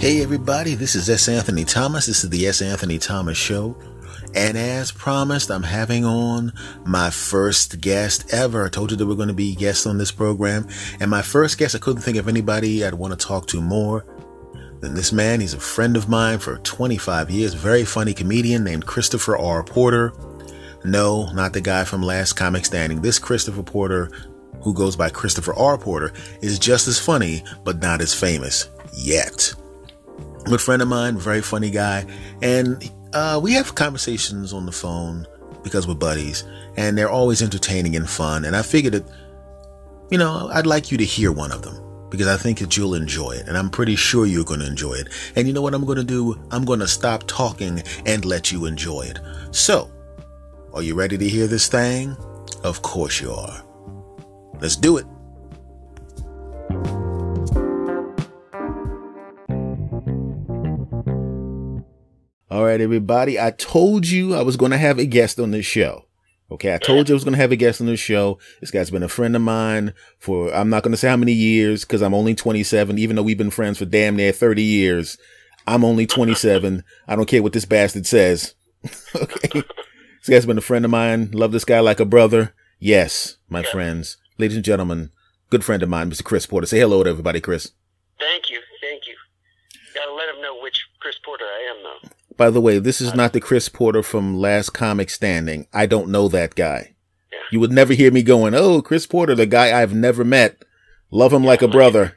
Hey everybody, this is S. Anthony Thomas. This is the S. Anthony Thomas Show. And as promised, I'm having on my first guest ever. I told you there were going to be guests on this program. And my first guest, I couldn't think of anybody I'd want to talk to more than this man. He's a friend of mine for 25 years. Very funny comedian named Christopher R. Porter. No, not the guy from Last Comic Standing. This Christopher Porter, who goes by Christopher R. Porter, is just as funny, but not as famous yet. Good friend of mine, very funny guy, and uh, we have conversations on the phone because we're buddies, and they're always entertaining and fun. And I figured that, you know, I'd like you to hear one of them because I think that you'll enjoy it, and I'm pretty sure you're going to enjoy it. And you know what I'm going to do? I'm going to stop talking and let you enjoy it. So, are you ready to hear this thing? Of course you are. Let's do it. All right, everybody. I told you I was going to have a guest on this show. Okay. I told you I was going to have a guest on this show. This guy's been a friend of mine for, I'm not going to say how many years because I'm only 27, even though we've been friends for damn near 30 years. I'm only 27. I don't care what this bastard says. okay. This guy's been a friend of mine. Love this guy like a brother. Yes, my yeah. friends, ladies and gentlemen, good friend of mine, Mr. Chris Porter. Say hello to everybody, Chris. Thank you. Thank you. Gotta let him know which Chris Porter I am, though. By the way, this is not the Chris Porter from Last Comic Standing. I don't know that guy. Yeah. You would never hear me going, "Oh, Chris Porter, the guy I've never met, love him yeah, like a brother."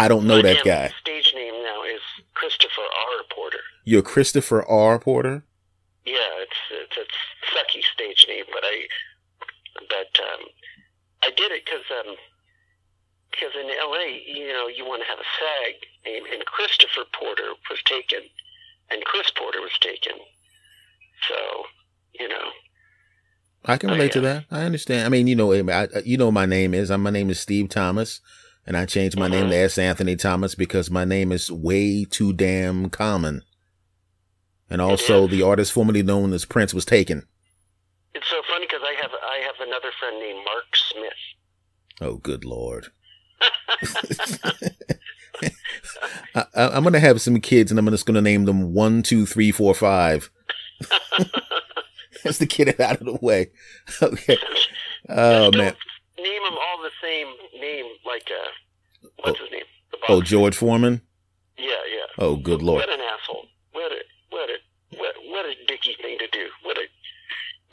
I don't know that guy. Stage name now is Christopher R. Porter. You're Christopher R. Porter. Yeah, it's it's a sucky stage name, but I but um, I did it because um, because in L.A. you know you want to have a SAG name, and Christopher Porter was taken and Chris Porter was taken. So, you know. I can relate to that. I understand. I mean, you know, I, you know, my name is. my name is Steve Thomas, and I changed my mm-hmm. name to mm-hmm. S. Anthony Thomas because my name is way too damn common. And also, the artist formerly known as Prince was taken. It's so funny because I have I have another friend named Mark Smith. Oh, good lord! I, am gonna have some kids, and I'm just gonna name them one, two, three, four, five. That's the kid it out of the way. Okay. Oh man. Name them all the same name, like uh, what's oh, his name? Oh, George Foreman. Yeah, yeah. Oh, good lord. What an asshole! What a what a what what a dicky thing to do. What a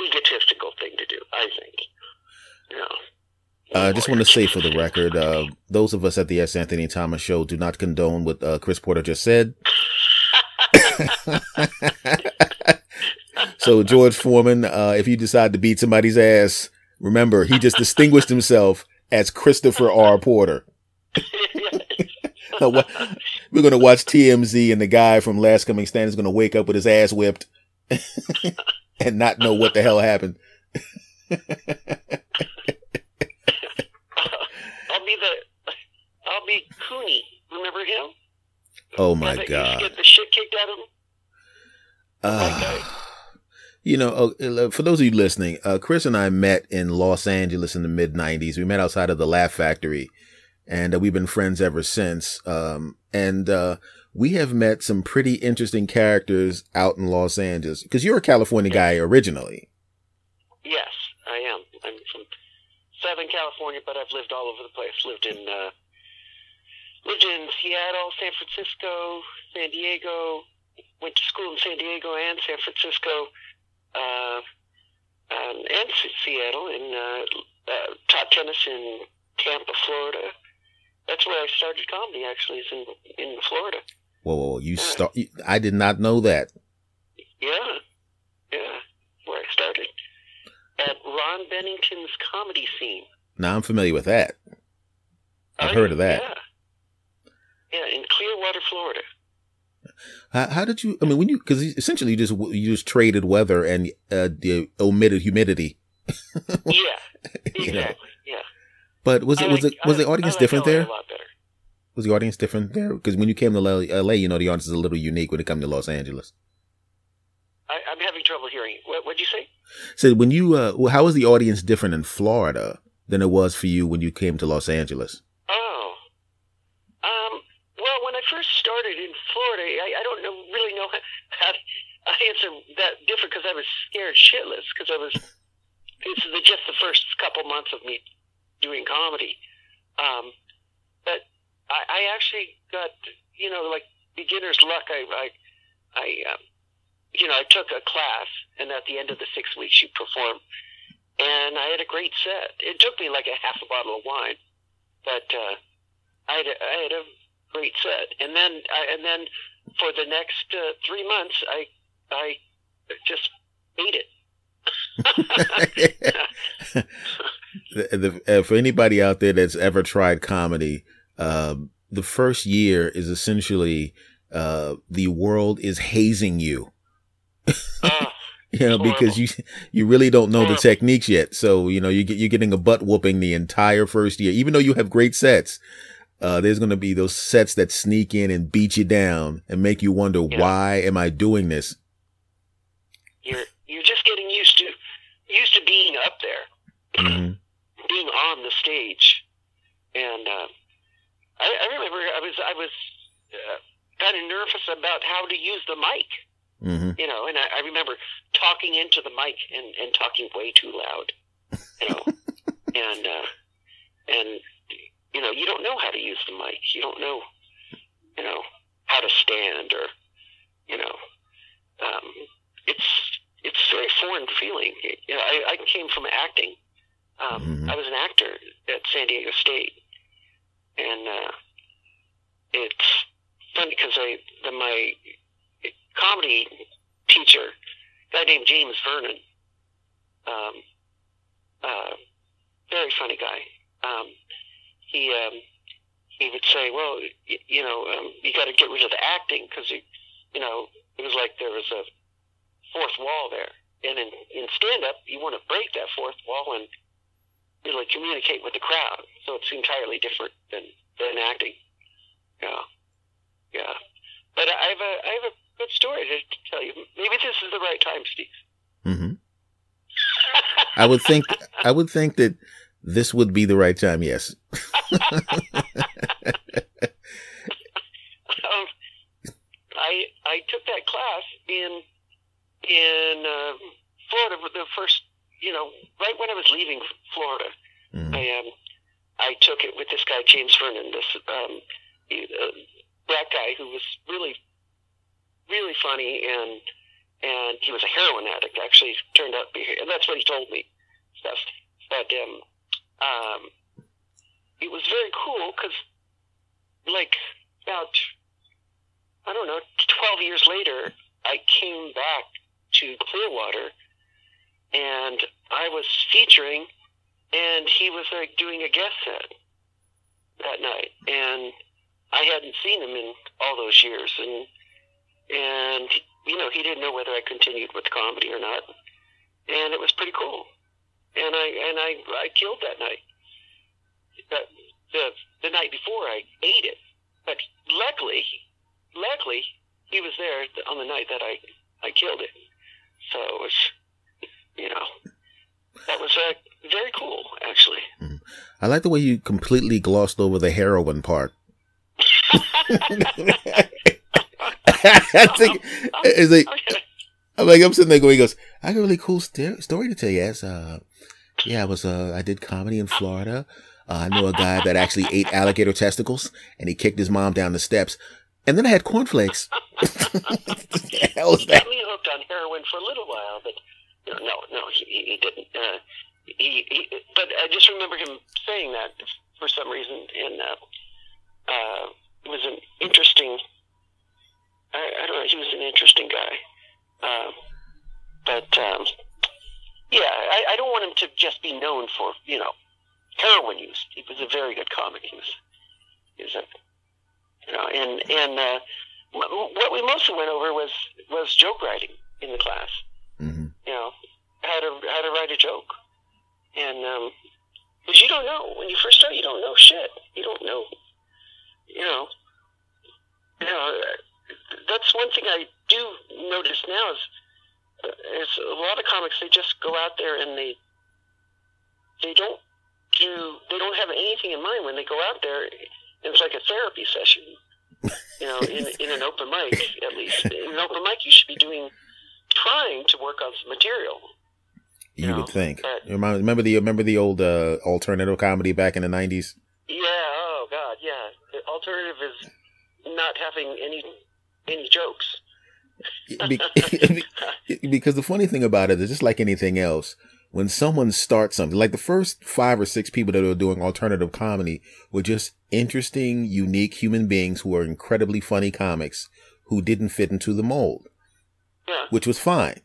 egotistical thing to do. I think. Yeah. Uh, I just want to say for the record, uh, those of us at the S. Anthony Thomas Show do not condone what uh, Chris Porter just said. so, George Foreman, uh, if you decide to beat somebody's ass, remember, he just distinguished himself as Christopher R. Porter. We're going to watch TMZ, and the guy from Last Comic Standing is going to wake up with his ass whipped and not know what the hell happened. be the I'll be Remember him? Oh my god! Get the shit kicked out of him. Uh, you know, uh, for those of you listening, uh, Chris and I met in Los Angeles in the mid '90s. We met outside of the Laugh Factory, and uh, we've been friends ever since. Um, and uh, we have met some pretty interesting characters out in Los Angeles because you're a California guy originally. Yes, I am. I'm from Southern California, but I've lived all over the place. Lived in uh, lived in Seattle, San Francisco, San Diego. Went to school in San Diego and San Francisco, uh, um, and Seattle, and uh, uh, taught tennis in Tampa, Florida. That's where I started comedy. Actually, is in in Florida. Whoa, whoa, you yeah. start? I did not know that. Yeah, yeah, where I started at Ron Bennington's comedy scene. Now I'm familiar with that. I've heard of that. Yeah. Yeah, in Clearwater, Florida. How, how did you? I mean, when you because essentially you just you just traded weather and uh, the omitted humidity. yeah, exactly. you know? Yeah. But was it was it was the audience like different there? better. Was the audience different there? Because when you came to LA, you know the audience is a little unique when it comes to Los Angeles. I, am having trouble hearing. What did you say? So when you, uh, how was the audience different in Florida than it was for you when you came to Los Angeles? Oh, um, well, when I first started in Florida. I, I don't know really know how to I answer that different because I was scared shitless because I was. This is just the first couple months of me doing comedy, um, but I, I actually got you know like beginner's luck. I I, I um, you know I took a class, and at the end of the six weeks you perform, and I had a great set. It took me like a half a bottle of wine, but uh, I had a, I had a great set, and then I, and then for the next uh, three months I I just hate it. the, the, uh, for anybody out there that's ever tried comedy, uh, the first year is essentially uh, the world is hazing you. Uh, you know, because you you really don't know the techniques yet. So you know you get you're getting a butt whooping the entire first year, even though you have great sets. Uh, there's going to be those sets that sneak in and beat you down and make you wonder yeah. why am I doing this? Just getting used to used to being up there, mm-hmm. being on the stage, and uh, I, I remember I was I was uh, kind of nervous about how to use the mic. Mm-hmm. You know, and I, I remember talking into the mic and, and talking way too loud. You know, and uh, and you know you don't know how to use the mic. You don't know, you know, how to stand or you know. Um, it's it's a very foreign feeling. You know, I, I came from acting. Um, mm-hmm. I was an actor at San Diego State, and uh, it's funny because I the, my comedy teacher, a guy named James Vernon, um, uh, very funny guy. Um, he um, he would say, "Well, you, you know, um, you got to get rid of the acting because you, you know, it was like there was a fourth wall there. And in, in stand up, you want to break that fourth wall and really communicate with the crowd. So it's entirely different than, than acting. Yeah. Yeah. But I have a, I have a good story to, to tell you. Maybe this is the right time, Steve. Mm-hmm. I would think, I would think that this would be the right time. Yes. um, I, I took that class in in uh, Florida, the first, you know, right when I was leaving Florida, mm. I um, I took it with this guy James Vernon, this um, uh, black guy who was really, really funny, and and he was a heroin addict. Actually, turned out to be, and that's what he told me. Stuff, but um, um, it was very cool because, like, about I don't know, twelve years later, I came back to Clearwater, and I was featuring, and he was like doing a guest set that night, and I hadn't seen him in all those years, and and you know he didn't know whether I continued with comedy or not, and it was pretty cool, and I and I I killed that night. That the the night before I ate it, but luckily, luckily he was there on the night that I I killed it. So it was, you know, that was uh, very cool, actually. Mm. I like the way you completely glossed over the heroin part. I think it's like, I'm like, I'm sitting there going, he goes, I got a really cool st- story to tell you. As, uh, yeah, I was, uh, I did comedy in Florida. Uh, I know a guy that actually ate alligator testicles and he kicked his mom down the steps. And then I had cornflakes. the hell is that? He me hooked on heroin for a little while, but you know, no, no, he, he didn't. Uh, he, he, but I just remember him saying that for some reason, and uh, uh, it was an interesting. I, I don't know. He was an interesting guy, uh, but um, yeah, I, I don't want him to just be known for you know heroin use. He was a very good comic. He was, he was a you know, and and uh, what we mostly went over was was joke writing in the class. Mm-hmm. You know, how to how to write a joke, and because um, you don't know when you first start, you don't know shit. You don't know, you know, you know. That's one thing I do notice now is uh, is a lot of comics they just go out there and they they don't do they don't have anything in mind when they go out there it's like a therapy session. You know, in in an open mic, at least in an open mic, you should be doing trying to work on some material. You, You know, would think. remember, remember the remember the old uh, alternative comedy back in the nineties. Yeah. Oh God. Yeah. The alternative is not having any any jokes. because the funny thing about it is just like anything else when someone starts something like the first five or six people that are doing alternative comedy were just interesting unique human beings who are incredibly funny comics who didn't fit into the mold Yeah. which was fine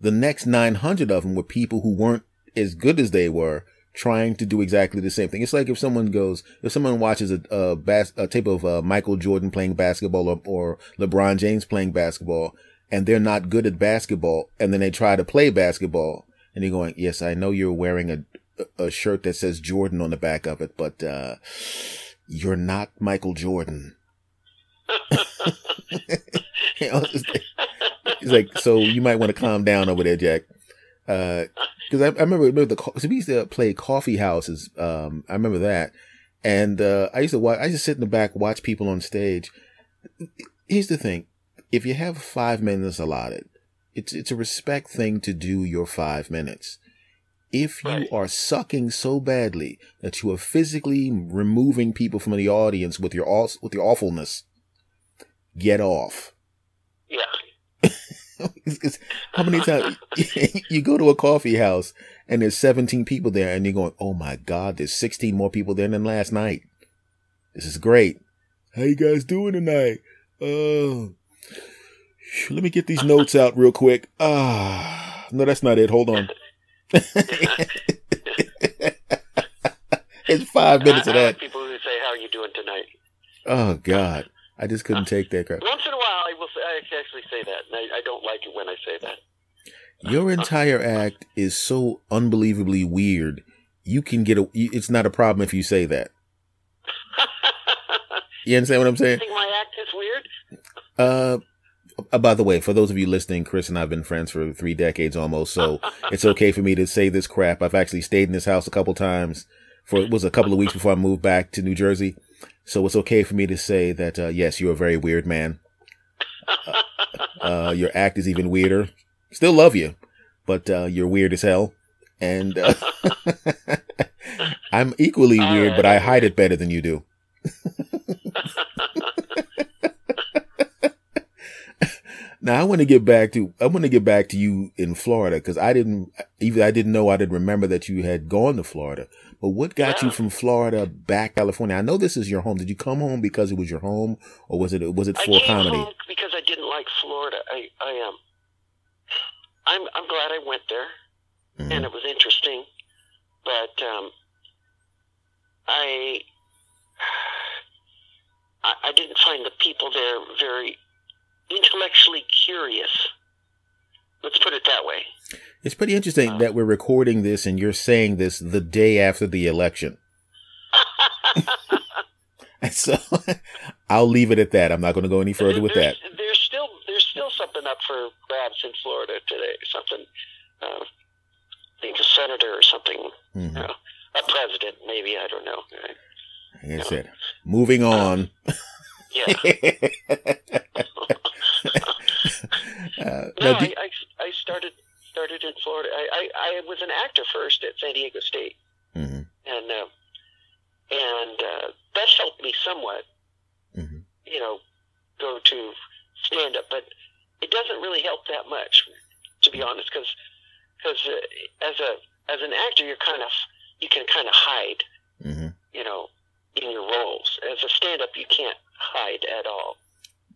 the next 900 of them were people who weren't as good as they were trying to do exactly the same thing. It's like if someone goes, if someone watches a, a, bas- a tape of uh, Michael Jordan playing basketball or, or LeBron James playing basketball and they're not good at basketball and then they try to play basketball and you're going, yes, I know you're wearing a, a shirt that says Jordan on the back of it, but, uh, you're not Michael Jordan. know, it's, like, so you might want to calm down over there, Jack. Uh, cause I, I remember, remember the, so we used to play coffee houses. Um, I remember that. And, uh, I used to watch, I used to sit in the back, watch people on stage. Here's the thing. If you have five minutes allotted, it's, it's a respect thing to do your five minutes. If you Right. are sucking so badly that you are physically removing people from the audience with your, aw- with your awfulness, get off. Yeah. It's- it's- how many times you go to a coffee house and there's 17 people there and you're going, oh my God, there's 16 more people there than last night. This is great. How you guys doing tonight? Uh, let me get these notes out real quick. Ah, no, that's not it. Hold on. it's five minutes I, of that. people who say, "How are you doing tonight?" Oh God, I just couldn't uh, take that crap. Once in a while, I will. Say, I actually say that, and I, I don't like it when I say that. Your uh, entire uh, act is so unbelievably weird. You can get a. It's not a problem if you say that. You understand what I'm you saying? think my act is weird? Uh, uh, by the way, for those of you listening, Chris and I've been friends for three decades almost, so it's okay for me to say this crap. I've actually stayed in this house a couple times. For it was a couple of weeks before I moved back to New Jersey, so it's okay for me to say that uh, yes, you're a very weird man. Uh, uh, your act is even weirder. Still love you, but uh, you're weird as hell, and uh, I'm equally weird, but I hide it better than you do. Now I want to get back to I want to get back to you in Florida because I didn't even I didn't know I didn't remember that you had gone to Florida. But what got you from Florida back to California? I know this is your home. Did you come home because it was your home, or was it was it I for came comedy? home because I didn't like Florida. I I am. Um, I'm I'm glad I went there, Mhm. and it was interesting, but um, I, I I didn't find the people there very intellectually curious. Let's put it that way. It's pretty interesting Uh, that we're recording this and you're saying this the day after the election. So I'll leave it at that. I'm not going to go any further with that. there's, There's still there's still something up for grabs in Florida today. Something, uh, I think a senator or something, Mhm. you know, a president maybe. I don't know. Like I said, moving on. Yeah. Uh, No, I, I, I started started in Florida. I, I, I was an actor first at San Diego State, Mhm, and uh, and uh, that helped me somewhat. mhm. You know, go to stand up, but it doesn't really help that much, to be honest, because uh, as a as an actor, you're kind of you can kind of hide. Mhm. You know, in your roles. As a stand up, you can't hide at all.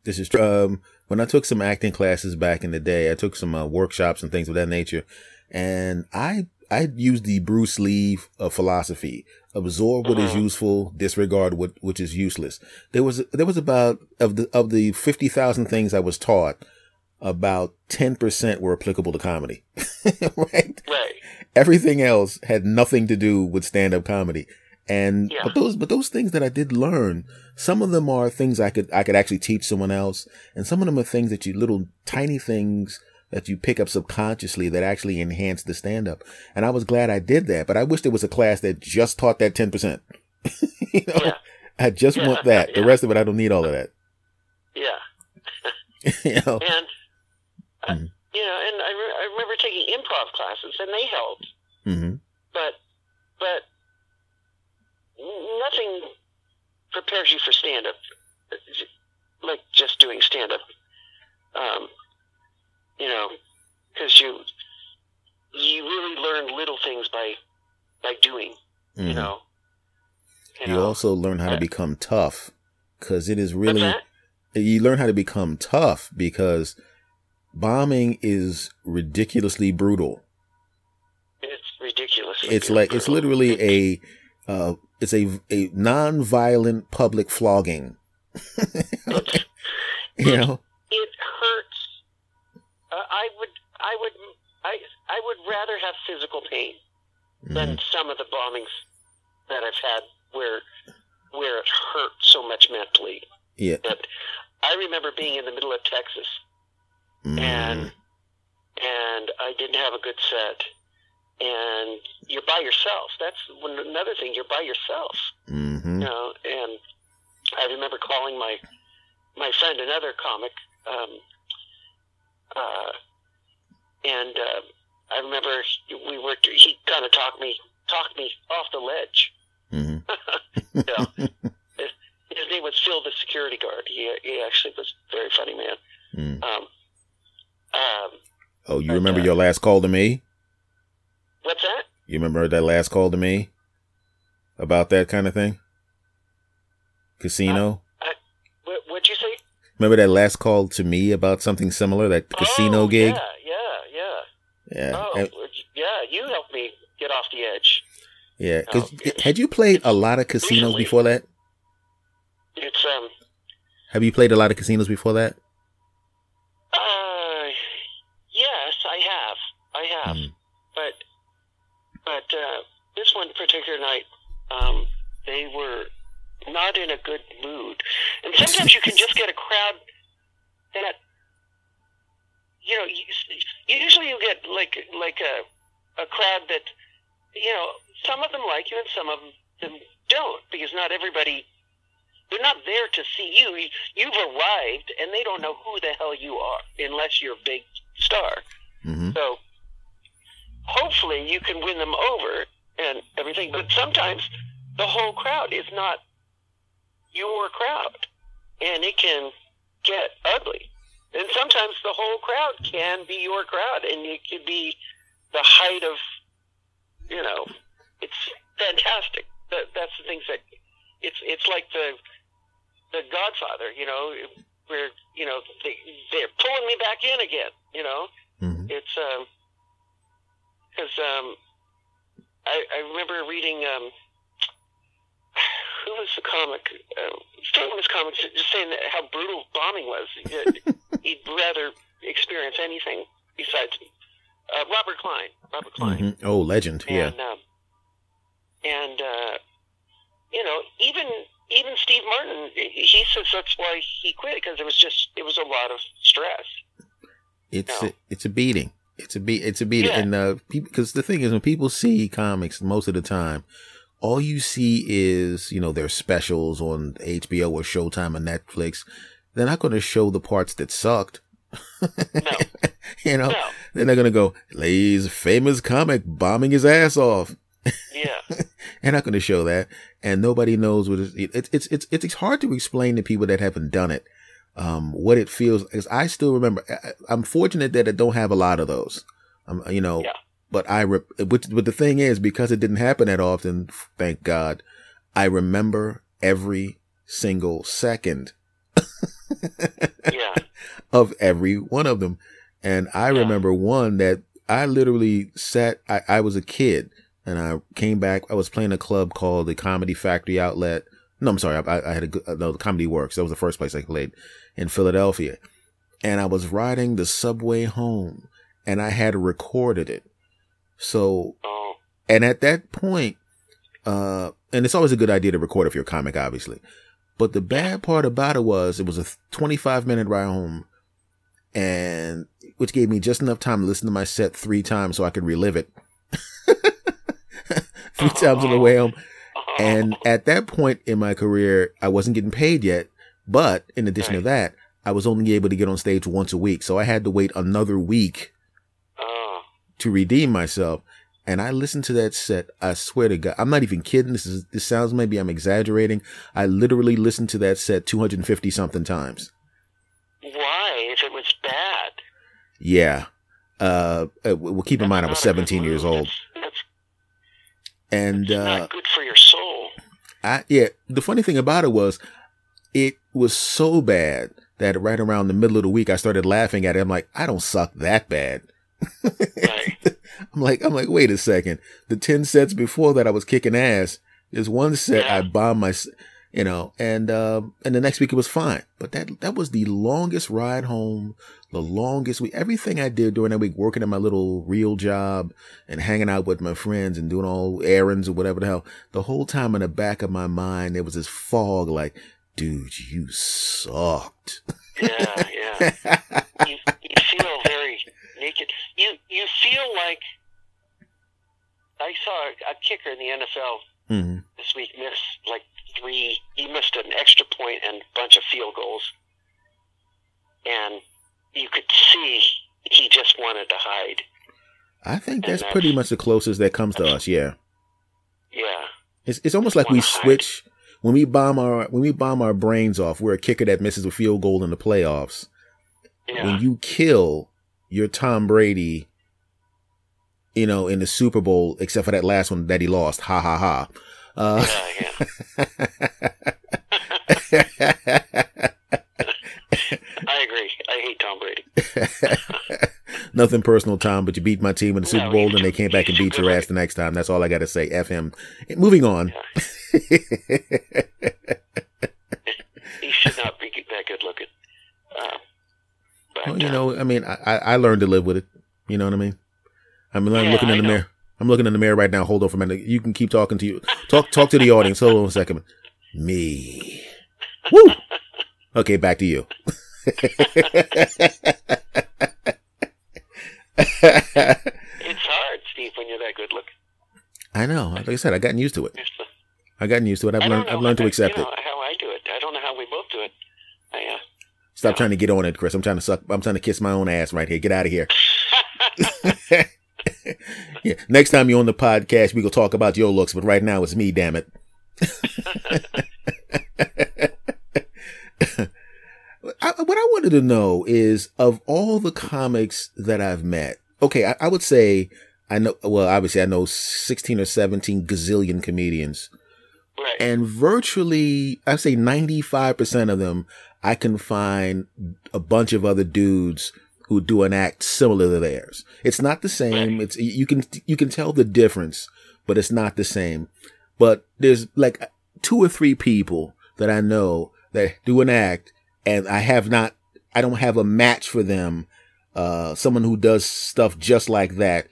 This is true. um when I took some acting classes back in the day. I took some uh, workshops and things of that nature, and I I used the Bruce Lee uh, philosophy: absorb what is Mhm. useful, disregard what which is useless. There was there was about of the of the fifty thousand things I was taught, about ten percent were applicable to comedy. right? Right. everything else had nothing to do with stand-up comedy and Yeah. but those but those things that i did learn some of them are things i could i could actually teach someone else. And some of them are things that you little tiny things that you pick up subconsciously that actually enhance the stand-up. And i was glad i did that but i wish there was a class that just taught that 10% you know? Yeah. i just Yeah, want that. The rest of it i don't need all of that. Yeah. you know, And uh, Mhm. you know, and I, re- I remember taking improv classes, and they helped, hmm but but nothing prepares you for stand up, like just doing stand up. Um, you know, because you you really learn little things by by doing. You know. You, Mm-hmm. Know. also learn how to become tough because it is really you learn how to become tough because bombing is ridiculously brutal. It's ridiculous. It's like it's literally a uh, it's a a non-violent public flogging. You know, it hurts. Uh, I would, I would, I, I would rather have physical pain than Mhm. some of the bombings that I've had where, where it hurt so much mentally. yeah, But I remember being in the middle of Texas Mhm. and and I didn't have a good set. And you're by yourself. That's one, another thing. You're by yourself. Mhm. you know, and I remember calling my my friend, another comic, um, uh, and uh, I remember we were he kind of talked me talked me off the ledge. Mhm. You know, his, his name was Phil, the security guard. He he actually was a very funny man. Mhm. Um, um, Oh, you remember uh, your last call to me? What's that? You remember that last call to me about that kind of thing? Casino? What, what'd you say? Remember that last call to me about something similar, that casino oh, gig? Yeah, yeah, yeah. Yeah. Oh, And- yeah. You helped me get off the edge. yeah. 'Cause Oh, had you played a lot of casinos recently. before that? It's um. Have you played a lot of casinos before that? Uh, yes, I have. I have. Mm. This one particular night, um, they were not in a good mood, and sometimes you can just get a crowd that you know. Usually, you get like like a a crowd that you know some of them like you and some of them don't because not everybody. They're not there to see you. You- You've arrived, and they don't know who the hell you are unless you're a big star. hmm So hopefully you can win them over and everything. But sometimes the whole crowd is not your crowd, and it can get ugly. And sometimes the whole crowd can be your crowd, and it could be the height of, you know, it's fantastic. That, that's the things that it's it's like the the Godfather, you know, where you know they they're pulling me back in again, you know hmm it's um because um I, I remember reading um who was the comic uh, famous comic just saying that how brutal bombing was He'd- rather experience anything besides uh, Robert Klein Robert Klein hmm Oh, legend. Yeah. and um, and uh, you know even even Steve Martin he says that's why he quit because it was just it was a lot of stress It's No. a, it's a beating. It's a beat. It's a beating. Yeah. And uh, because the thing is, when people see comics, most of the time, all you see is you know their specials on HBO or Showtime or Netflix. They're not going to show the parts that sucked. no you know, no then they're going to go, Lay's famous comic bombing his ass off. yeah They're not going to show that, and nobody knows what it's, it's it's it's it's hard to explain to people that haven't done it um, what it feels. is I still remember. I, I'm fortunate that I don't have a lot of those. Um, you know, Yeah. but I re- which, but the thing is, because it didn't happen that often, thank God, I remember every single second yeah of every one of them. And I Yeah. remember one that I literally sat, I, I was a kid and I came back. I was playing a club called the Comedy Factory Outlet. No, I'm sorry. I, I had a, no, the Comedy Works. That was the first place I played in Philadelphia. And I was riding the subway home and I had recorded it. So Oh, and at that point, uh, and it's always a good idea to record if you're a comic, obviously. But the bad part about it was it was a 25 minute ride home and which gave me just enough time to listen to my set three times so I could relive it. three times on the way home. And at that point in my career, I wasn't getting paid yet. But in addition to that, I was only able to get on stage once a week. So I had to wait another week Oh, to redeem myself. And I listened to that set. I swear to God, I'm not even kidding. This is, this sounds maybe I'm exaggerating. I literally listened to that set 250 something times. why? If it was bad. Yeah. Uh, uh, well, keep in mind, I was That's not a good 17 years old. That's, that's And, uh, not good for your soul. I, yeah, the funny thing about it was it was so bad that right around the middle of the week, I started laughing at it. I'm like, I don't suck that bad. Right. I'm like, I'm like, wait a second. The 10 sets before that, I was kicking ass. There's one set Yeah. I bombed my, you know, and, um, and the next week it was fine. But that, that was the longest ride home, the longest week. Everything I did during that week, working at my little real job and hanging out with my friends and doing all errands or whatever the hell, the whole time in the back of my mind, there was this fog like, dude, you sucked. Yeah, yeah. you, you feel very naked. You you feel like I saw a kicker in the NFL hmm this week miss like three. He missed an extra point and a bunch of field goals, and you could see he just wanted to hide. I think that's that's- pretty much the closest that comes to us. Yeah. Yeah, It's it's almost like we switch when we bomb our when we bomb our brains off. We're a kicker that misses a field goal in the playoffs. yeah, When you kill your Tom Brady, you know, in the Super Bowl, except for that last one that he lost. Ha ha ha. Uh, yeah, yeah. I agree. I hate Tom Brady. Nothing personal, Tom, but you beat my team in the Super No, Bowl, and they came back and beat your ass the next time. That's all I got to say. F him. Moving on. He should not be that good looking. Uh, but, Well, you uh, know, I mean, I, I I learned to live with it. You know what I mean? I'm, I'm Yeah, looking in I the know. mirror. I'm looking in the mirror right now. Hold on for a minute. You can keep talking to you. Talk talk to the audience. Hold on a second. Me. Woo. Okay, back to you. it's hard, Steve, when you're that good looking. I know. Like I said, I've gotten used to it. It's the- I gotten used to it. I've learned. know I've learned to how- accept you it. How I do it. I don't know how we both do it. I, uh, Stop trying to get on it, Chris. I'm trying to suck. I'm trying to kiss my own ass right here. Get out of here. yeah. Next time you're on the podcast, we gonna talk about your looks, but right now it's me. Damn it. I, what I wanted to know is of all the comics that I've met. Okay, I, I would say I know. Well, obviously I know 16 or 17 gazillion comedians right. and virtually i say 95% of them i can find a bunch of other dudes who do an act similar to theirs. It's not the same. Right. it's you can you can tell the difference but it's not the same. But there's like two or three people that i know that do an act and i have not i don't have a match for them uh someone who does stuff just like that.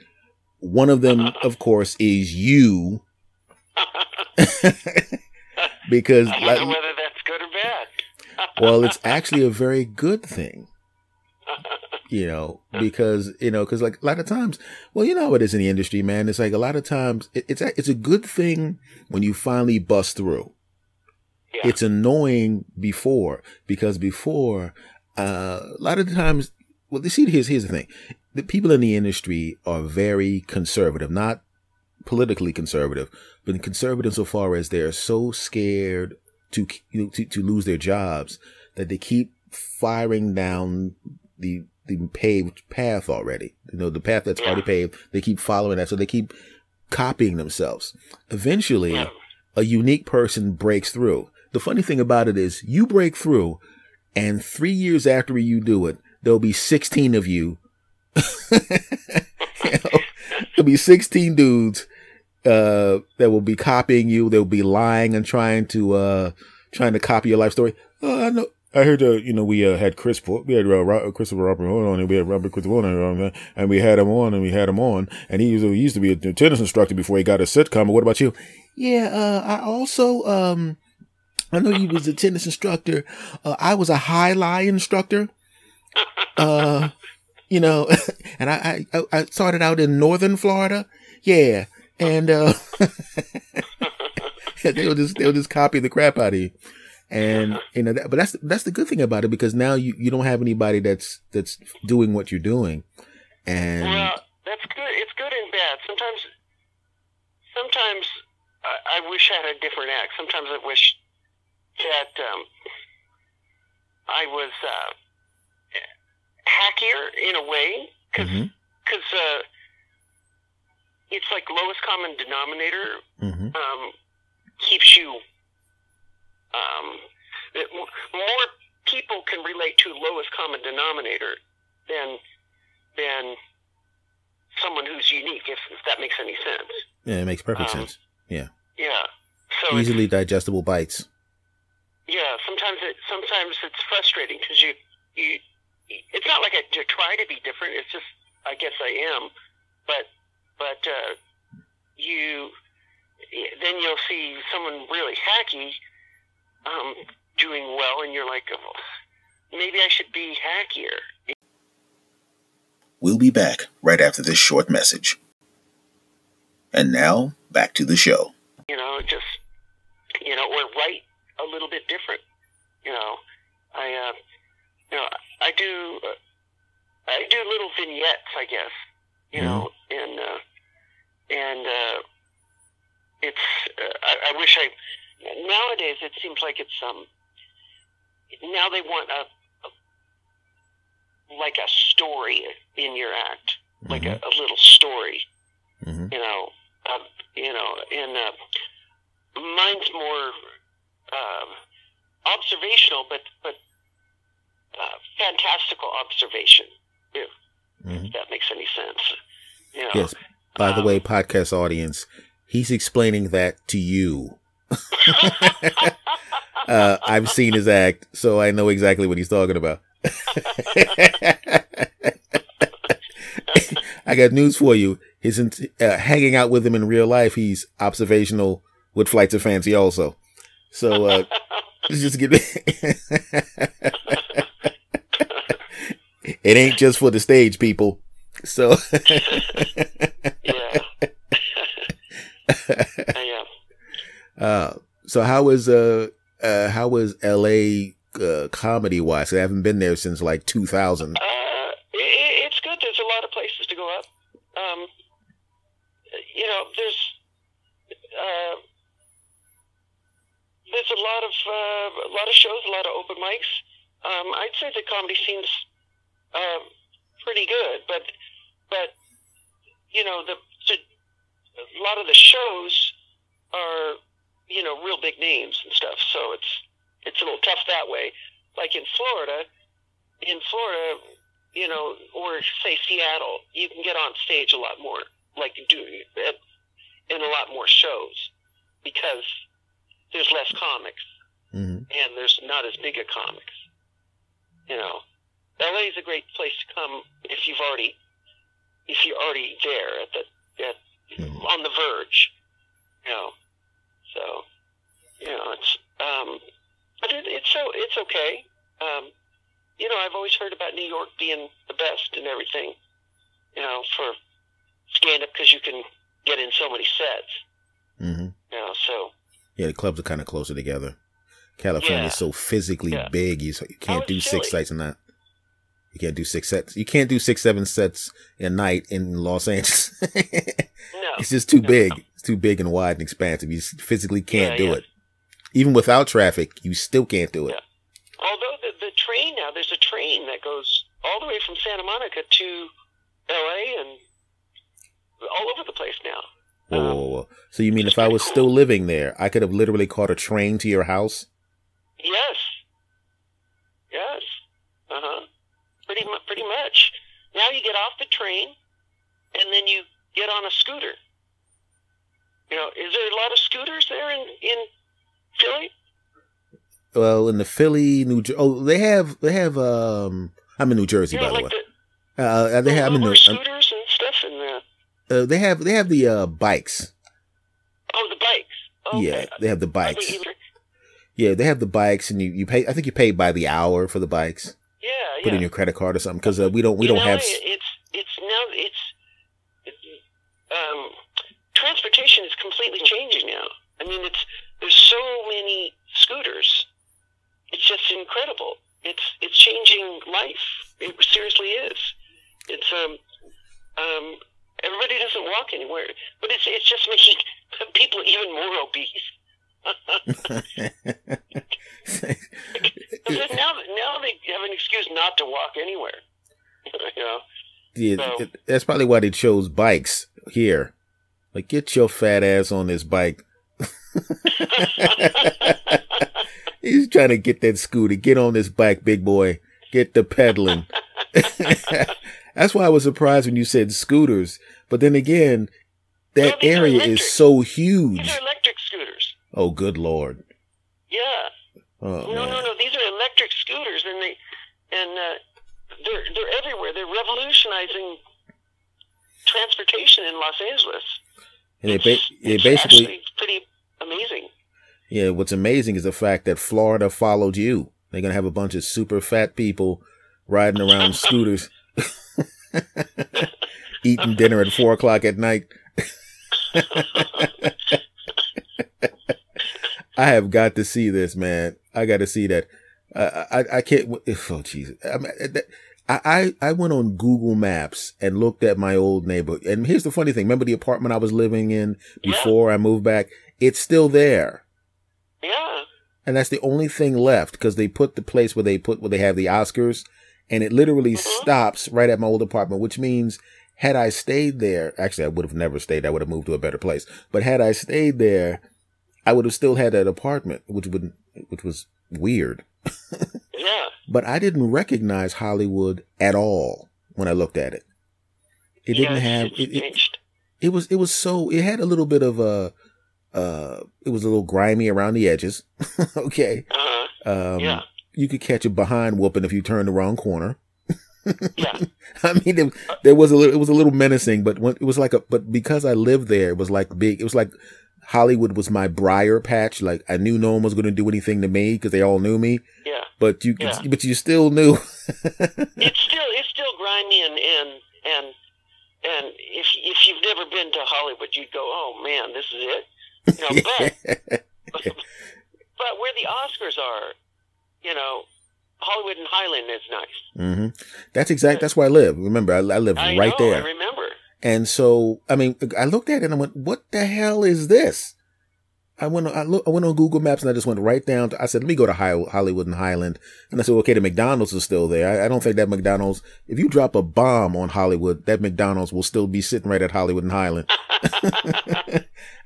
One of them of course is you because I don't know whether that's good or bad. well it's actually a very good thing you know because you know because like a lot of times well you know how it is in the industry man it's like a lot of times it, it's a, it's a good thing when you finally bust through Yeah. it's annoying before because before uh, a lot of the times well you see here's here's the thing the people in the industry are very conservative not politically conservative but conservative so far as they're so scared to you know, to, to lose their jobs that they keep firing down the the paved path already you know the path that's Yeah. already paved they keep following that so they keep copying themselves eventually Yeah. a unique person breaks through. The funny thing about it is you break through and three years after you do it, there'll be 16 of you. You know, there'll be 16 dudes, uh, that will be copying you. They'll be lying and trying to, uh, trying to copy your life story. Oh, I know. I heard, uh, you know, we uh, had Chris, we had uh, Ro- Christopher Robert on, and we had Robert Christopher on, uh, and we had him on, and we had him on, and he, was, he used to be a tennis instructor before he got a sitcom. But what about you? Yeah, uh, I also, um, I know you was a tennis instructor. Uh, I was a high lie instructor. Uh, you know, and I, I, I started out in northern Florida. Yeah. And, uh, they'll just, they'll just copy the crap out of you. And you know, that, but that's that's the good thing about it because now you, you don't have anybody that's that's doing what you're doing, and well, that's good. It's good and bad. Sometimes, sometimes I, I wish I had a different act. Sometimes I wish that um, I was uh, hackier in a way because Mhm. uh, it's like lowest common denominator Mhm. um, keeps you um, m- more people can relate to lowest common denominator than than someone who's unique if, if that makes any sense yeah, it makes perfect Um, sense. yeah Yeah. so Easily digestible bites. yeah sometimes it sometimes it's frustrating because you you it's not like I to try to be different it's just I guess I am but but uh, you then you'll see someone really hacky um, doing well, and you're like, oh, maybe I should be hackier. We'll be back right after this short message. And now, back to the show. You know, just you know, or write a little bit different. You know, I uh, you know I do uh, I do little vignettes, I guess. You know, and uh, and uh, it's uh, I, I wish I nowadays it seems like it's um now they want a, a like a story in your act, like a, a little story. Mhm. You know, uh, you know, and uh, mine's more um observational, but but uh, fantastical observation. If, Mhm. if that makes any sense. You know, Yes. By the Um, way, podcast audience, he's explaining that to you. uh, I've seen his act, so I know exactly what he's talking about. I got news for you. His uh, hanging out with him in real life, he's observational with flights of fancy also. So uh, just get it ain't just for the stage people. So yeah. I, uh, Uh, so how is uh, uh how was L.A. Uh, comedy wise? I haven't been there since like 2000. Uh, it, it's good. There's a lot of places to go up. Um, you know, there's uh, there's a lot of uh, a lot of shows, a lot of open mics. Um, I'd say the comedy scene's uh, pretty good, but but you know the, the a lot of the shows are you know real big names and stuff, so it's it's a little tough that way. Like in Florida, in Florida, you know, or say Seattle, you can get on stage a lot more, like do in a lot more shows because there's less comics hmm and there's not as big a comics. You know, LA is a great place to come if you've already if you're already there at the at Mhm. on the verge. You know, so you know it's um, but it, it's so it's okay. Um, you know, I've always heard about New York being the best and everything. You know, for stand up because you can get in so many sets. hmm You know, so Yeah, the clubs are kind of closer together. California is so physically Yeah. big, you, you can't was do six sites in that. You can't do six sets. You can't do six, seven sets a night in Los Angeles. no, it's just too No. big. It's too big and wide and expansive. You physically can't Yeah, do yeah. it. Even without traffic, you still can't do it. Yeah. Although the, the train now, there's a train that goes all the way from Santa Monica to L.A. and all over the place now. Whoa, whoa, Um, whoa, whoa. So you mean if I was cool. still living there, I could have literally caught a train to your house? Yes. Yes. Uh. Pretty mu- pretty much. Now you get off the train, and then you get on a scooter. You know, is there a lot of scooters there in in Philly? Well, in the Philly, New Jer- oh, they have they have um. I'm in New Jersey, know, by the way. the, Uh, they the have I'm in New, scooters and stuff, and the uh, they have they have the uh, bikes. oh, the bikes. Okay. Yeah, they have the bikes. Yeah, they have the bikes, and you, you pay. I think you pay by the hour for the bikes yeah. put in your credit card or something because uh, we don't we you don't know, have. It's it's now it's, um, transportation is completely changing now. I mean, it's there's so many scooters. It's just incredible. It's it's changing life. It seriously is. It's um um everybody doesn't walk anywhere, but it's it's just making people even more obese. Because now, now they have an excuse not to walk anywhere. you know. Yeah, So- that's probably why they chose bikes here. Like, get your fat ass on this bike. He's trying to get that scooter. Get on this bike, big boy. Get the pedaling. that's why I was surprised when you said scooters. But then again, that these are area is so These huge. are electric scooters. Oh, good lord. Yeah. Oh, no, man. no, no. These are electric scooters, and they and uh, they're they're everywhere. They're revolutionizing transportation in Los Angeles. And they, ba- It's- they it's basically, pretty amazing. yeah, what's amazing is the fact that Florida followed you. They're going to have a bunch of super fat people riding around scooters, eating dinner at four o'clock at night. I have got to see this, man. I got to see that. Uh, I I can't. Oh Jesus! I, mean, I I I went on Google Maps and looked at my old neighborhood. And here's the funny thing: remember the apartment I was living in Yeah. before I moved back? It's still there, Yeah. and that's the only thing left because they put the place where they put where they have the Oscars, and it literally Mhm. stops right at my old apartment. Which means, had I stayed there, actually I would have never stayed. I would have moved to a better place. But had I stayed there, I would have still had that apartment, which would which was weird. Yeah. But I didn't recognize Hollywood at all when I looked at it. It didn't have it, it, it was it was so it had a little bit of a uh it was a little grimy around the edges. okay. Uh-huh. Um Yeah. you could catch a behind whooping if you turned the wrong corner. Yeah. I mean there, there was a little it was a little menacing, but when, it was like a but because I lived there, it was like big it was like Hollywood was my briar patch. Like I knew no one was going to do anything to me because they all knew me. Yeah. But you, Yeah. but you still knew. It's still it's still grimy and and and and if if you've never been to Hollywood, you'd go, oh man, this is it. You know, but but where the Oscars are, you know, Hollywood and Highland is nice. hmm That's exact. That's where I live. Remember, I, I live I right know, I there. remember. And so, I mean, I looked at it and I went, "What the hell is this?" I went, on, I, look, I went on Google Maps and I just went right down. To, I said, "Let me go to Hollywood and Highland." And I said, "Okay, the McDonald's is still there. I, I don't think that McDonald's. If you drop a bomb on Hollywood, that McDonald's will still be sitting right at Hollywood and Highland."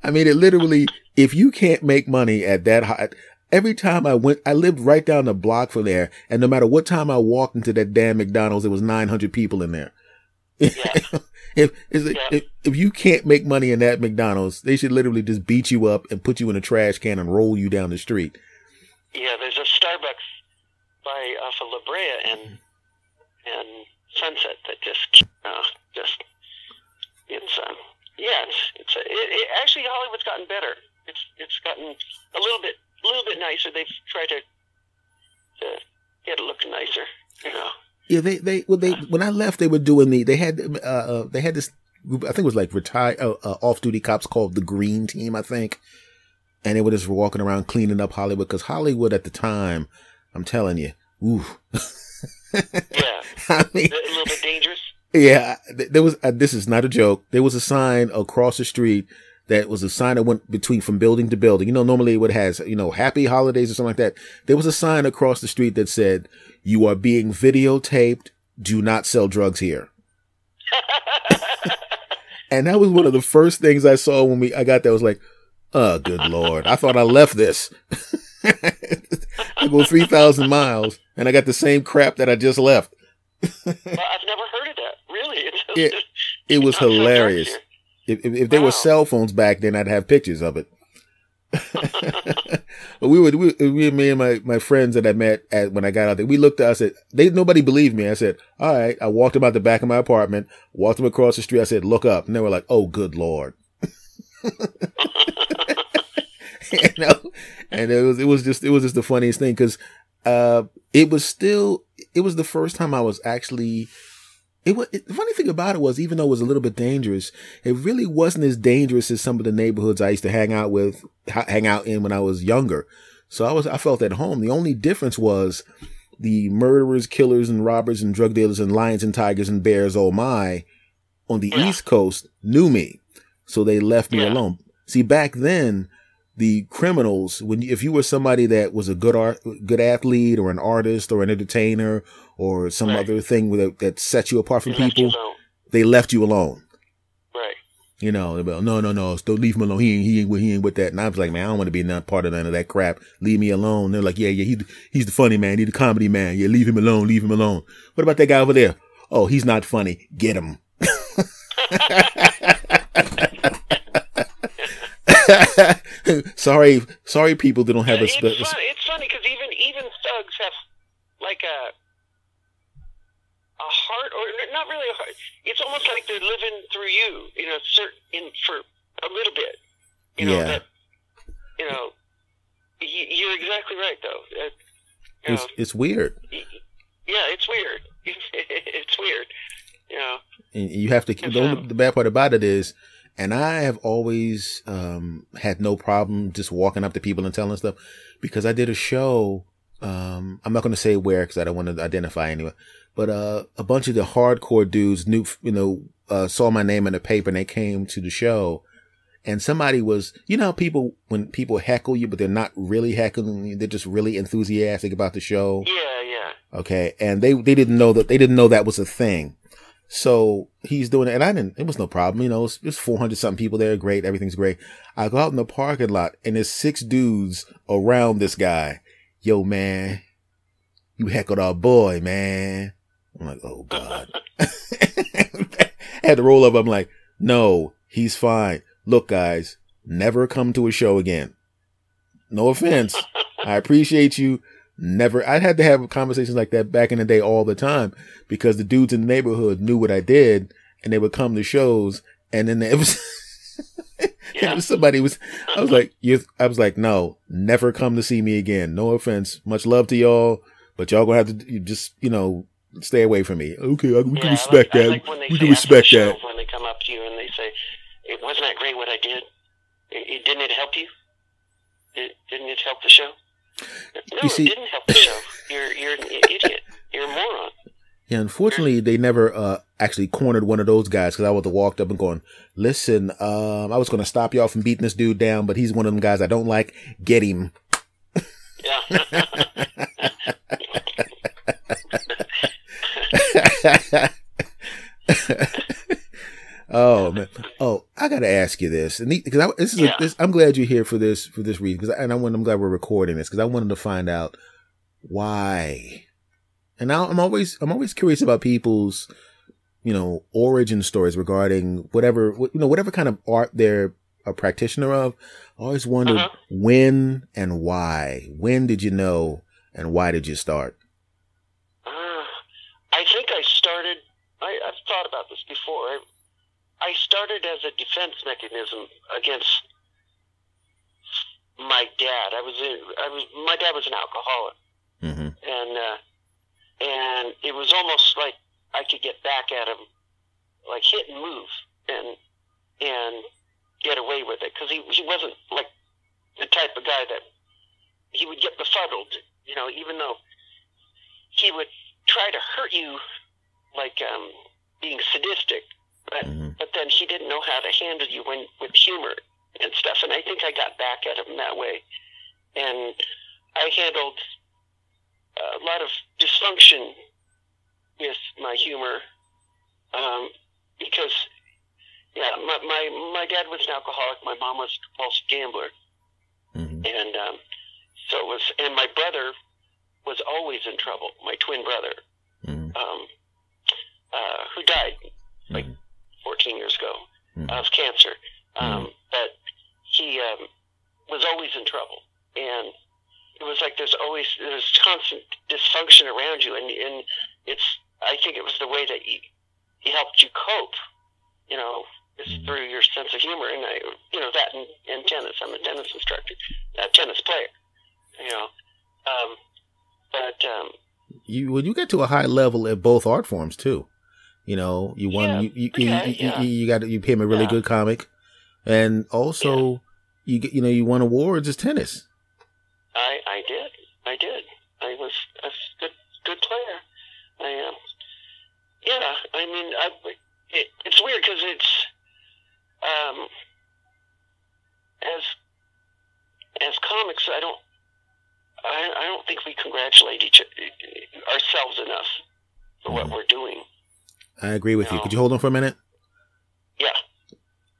I mean, it literally. If you can't make money at that high, every time I went, I lived right down the block from there, and no matter what time I walked into that damn McDonald's, there was nine hundred people in there. Yeah. if, is it- Yeah. if if you can't make money in that McDonald's, they should literally just beat you up and put you in a trash can and roll you down the street. Yeah, there's a Starbucks by off of La Brea and and Sunset that just uh, just it's um yeah it's it's it, it, actually Hollywood's gotten better. It's it's gotten a little bit a little bit nicer. They've tried to get it looking nicer. You know. Yeah, they they well they when I left they were doing the they had uh, uh they had this group I think it was like retired uh, uh, off duty cops called the Green Team I think, and they were just walking around cleaning up Hollywood because Hollywood at the time, I'm telling you, ooh, Yeah, I mean a little bit dangerous. Yeah, there was. Uh, this is not a joke. There was a sign across the street that was a sign that went between from building to building. You know, normally it would has you know Happy Holidays or something like that. There was a sign across the street that said, "You are being videotaped. Do not sell drugs here." And that was one of the first things I saw when we I got there. I was like, "Oh, good lord! I thought I left this." I go three thousand miles and I got the same crap that I just left. Well, I've never heard of that. Really, it's It- It was Not so dark hilarious. If, if, if there Wow. were cell phones back then, I'd have pictures of it. but we would, we, we, me and my, my friends that I met at, when I got out there, we looked at, I said, they, nobody believed me. I said, all right. I walked them out the back of my apartment, walked them across the street. I said, look up. And they were like, oh, good Lord. you know? And it was, it was just, it was just the funniest thing because, uh, it was still, it was the first time I was actually, it was, it, the funny thing about it was, even though it was a little bit dangerous, it really wasn't as dangerous as some of the neighborhoods I used to hang out with, ha- hang out in when I was younger. So I was, I felt at home. The only difference was the murderers, killers, and robbers and drug dealers and lions and tigers and bears, oh my, on the Yeah. East Coast knew me. So they left me Yeah. alone. See, back then, the criminals when if you were somebody that was a good art good athlete or an artist or an entertainer or some Right. other thing that, that set you apart from They people alone. they left you alone. Right. you know like, no no no don't leave him alone. He ain't he ain't, with- he ain't with that. And I was like man I don't want to be none part of none of that crap. Leave me alone. They're like yeah yeah he, he's the funny man. He's the comedy man. Yeah leave him alone leave him alone. What about that guy over there? Oh he's not funny. Get him. Sorry, sorry, people that don't have a. it's, Spe- fun, it's funny because even even thugs have like a a heart, or not really a heart. It's almost like they're living through you. You know, certain in for a little bit. You know Yeah. that. You know, you're exactly right though. You it's, know, it's weird. yeah, it's weird. it's weird. You know. And you have to. The, only, the bad part about it is, and I have always um, had no problem just walking up to people and telling stuff because I did a show. Um, I'm not going to say where because I don't want to identify anyone, but uh, a bunch of the hardcore dudes knew, you know, uh, saw my name in the paper and they came to the show. And somebody was, you know, how people when people heckle you, but they're not really heckling you, they're just really enthusiastic about the show. Yeah, yeah. Okay. And they, they didn't know that, they didn't know that was a thing. So he's doing it. And I didn't, it was no problem. You know, it's, it's 400 something people there. Great. Everything's great. I go out in the parking lot and there's six dudes around this guy. Yo, man, you heckled our boy, man. I'm like, oh God. I had to roll up. I'm like, no, he's fine. Look, guys, never come to a show again. No offense. I appreciate you. Never. I had to have conversations like that back in the day all the time because the dudes in the neighborhood knew what I did and they would come to shows and then it was, Yeah. somebody was, I was like, you, I was like, no, never come to see me again. No offense. Much love to y'all, but y'all gonna have to just, you know, stay away from me. Okay. I- We Yeah, can I respect like, I that. like when they we can respect show, that. when they come up to you and they say, "It wasn't that great what I did. It, it didn't it help you? It, didn't it help the show?" No, You see- it didn't help the show. You're you're an idiot. You're a moron. Yeah, unfortunately, they never uh, actually cornered one of those guys because I would have walked up and going, "Listen, um, I was going to stop y'all from beating this dude down, but he's one of them guys I don't like. Get him." Yeah. oh man! Oh, I got to ask you this, and because I, this is a, Yeah. this, I'm glad you're here for this for this reason, because and I want I'm glad we're recording this because I wanted to find out why. And now I'm always I'm always curious about people's you know origin stories regarding whatever you know whatever kind of art they're a practitioner of. I always wondered Uh-huh. when and why. When did you know, and why did you start? Uh, I think I started. I, I've thought about this before. I, I started as a defense mechanism against my dad. I was. In, I was. My dad was an alcoholic, Mm-hmm. and uh, and it was almost like I could get back at him, like hit and move, and and get away with it because he he wasn't like the type of guy that he would get befuddled. You know, even though he would try to hurt you like um, being sadistic, but hmm but then he didn't know how to handle you when with humor and stuff. And I think I got back at him that way, and I handled a lot of dysfunction with my humor um, because yeah, my, my my dad was an alcoholic. My mom was a gambler, hmm and um, so it was. And my brother was always in trouble. My twin brother, hmm um, uh, who died like 14 years ago of cancer, um, but he um, was always in trouble, and it was like there's always there's constant dysfunction around you, and and it's I think it was the way that he he helped you cope, you know, is Mhm. through your sense of humor, and I you know that and, and tennis. I'm a tennis instructor, a tennis player, you know, um, but um, you when you get to a high level at both art forms too. You know, you won. Yeah, You you, yeah, you, yeah. you, you got you became a really Yeah. good comic, and also you get you know you won awards as tennis. I I did. I did. I was a good good player. I am. yeah. I mean, I, it, it's weird because it's um as as comics, I don't, I, I don't think we congratulate each ourselves enough for what Mhm. we're doing. I agree with you. Could you hold on for a minute? Yeah.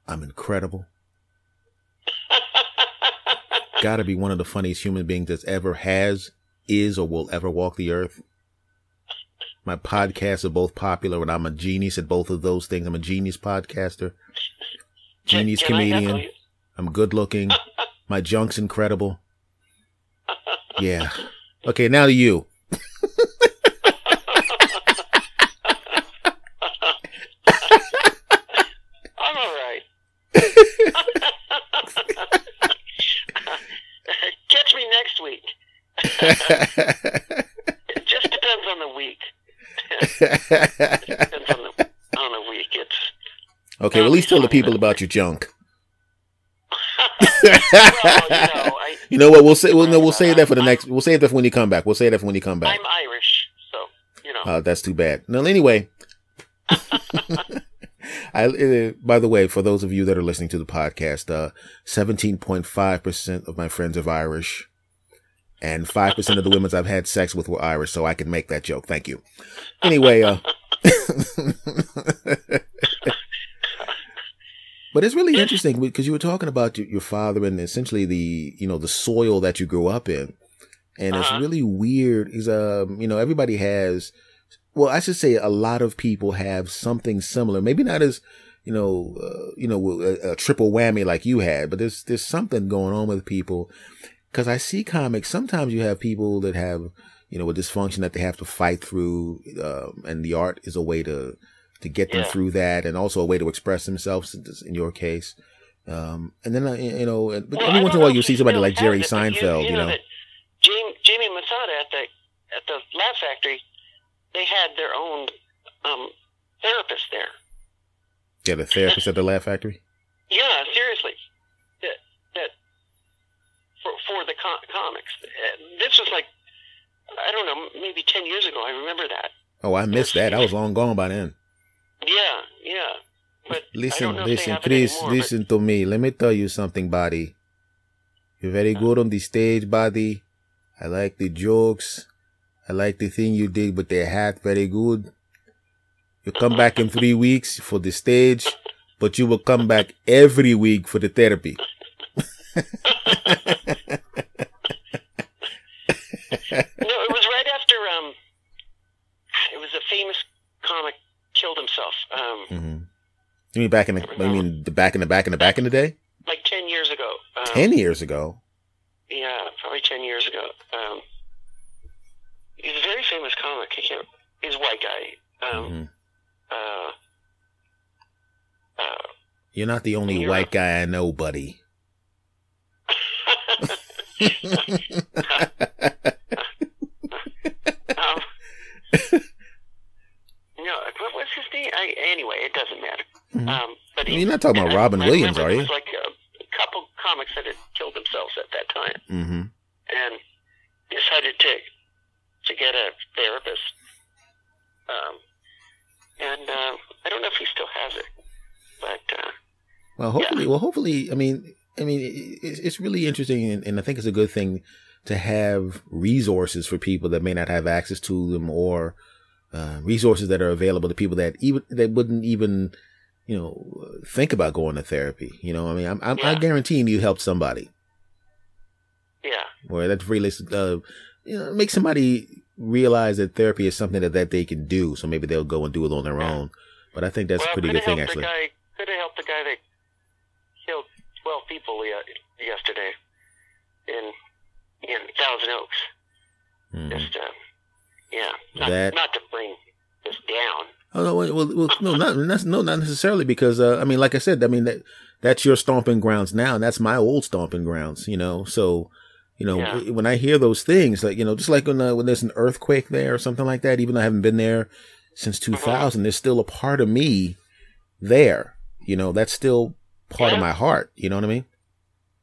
I'm incredible. Got to be one of the funniest human beings that's ever has, is, or will ever walk the earth. My podcasts are both popular, and I'm a genius at both of those things. I'm a genius podcaster, genius can I comedian. I'm good looking. My junk's incredible. Yeah. Okay, now to you. I'm all right. Catch me next week. It just depends on the week. Depends on the on the week. It's okay, well, at least tell the people about your junk. well, you know, I, You know what? We'll say. Well, no, we'll save that for the next. We'll save that for when you come back. We'll save that for when you come back. I'm Irish, so you know. Uh, that's too bad. No, anyway. I, uh, by the way, for those of you that are listening to the podcast, uh, 17.5% of my friends are Irish and 5% of the women I've had sex with were Irish. So I can make that joke. Thank you. Anyway, uh, but it's really interesting because you were talking about your, father and essentially the, you know, the soil that you grew up in. And it's Uh-huh. really weird is, um, you know, everybody has, well, I should say a lot of people have something similar. Maybe not as, you know, uh, you know, a, a triple whammy like you had, but there's there's something going on with people. Because I see comics. Sometimes you have people that have, you know, a dysfunction that they have to fight through, um, and the art is a way to to get them Yeah. through that, and also a way to express themselves. in your case, um, and then uh, you know, but Well, every once in a while you see somebody like Jerry it, Seinfeld, you know. that Jamie, Jamie Masada at the at the Laugh Factory, they had their own um, therapist there. Yeah, the therapist at the Laugh Factory. Yeah, seriously. For for the com- comics. This was like I don't know, maybe ten years ago. I remember that. Oh, I missed that. I was long gone by then. Yeah, yeah. But Listen, don't know if they listen, Chris, anymore, but- listen to me. Let me tell you something, buddy. You're very uh-huh. good on the stage, buddy. I like the jokes. I like the thing you did with the hat. Very good. You come back in three weeks for the stage, but you will come back every week for the therapy. No, it was right after um, it was a famous comic killed himself. Um, hmm You mean back in the? You mean the back in the back in the back in the day? like ten years ago. Um, Ten years ago. Yeah, probably ten years ago. Um, he's a very famous comic. I can't. He's a white guy. Um, Mhm. uh, uh, You're not the only white guy I know, buddy. um, no, what was his name? I, anyway, it doesn't matter. Mhm. Um, but You're not talking about Robin I Williams, are you? There was like a, a couple comics that had killed themselves at that time, hmm and decided to to get a therapist. Um, and uh, I don't know if he still has it, but uh, Well, hopefully, well, hopefully, I mean, I mean, it's, it's really interesting, and, and I think it's a good thing to have resources for people that may not have access to them, or uh, resources that are available to people that even that wouldn't even, you know, think about going to therapy. You know, I mean, I'm, I'm, I Yeah. guarantee you helped somebody, yeah, or that's really, uh, you know, make somebody realize that therapy is something that, that they can do. So maybe they'll go and do it on their Yeah. own. But I think that's well, a pretty good thing, actually. Guy could have helped the guy that killed twelve people ye- yesterday in in Thousand Oaks. Mhm. Just uh, yeah, not, That- not to bring this down. Oh no, well, well, no, not no, not necessarily because uh, I mean, like I said, I mean that that's your stomping grounds now, and that's my old stomping grounds, you know. So, you know, Yeah. when I hear those things, like you know, just like when uh, when there's an earthquake there or something like that, even though I haven't been there since Uh-huh. 2000, there's still a part of me there. You know, that's still part of my heart. You know what I mean?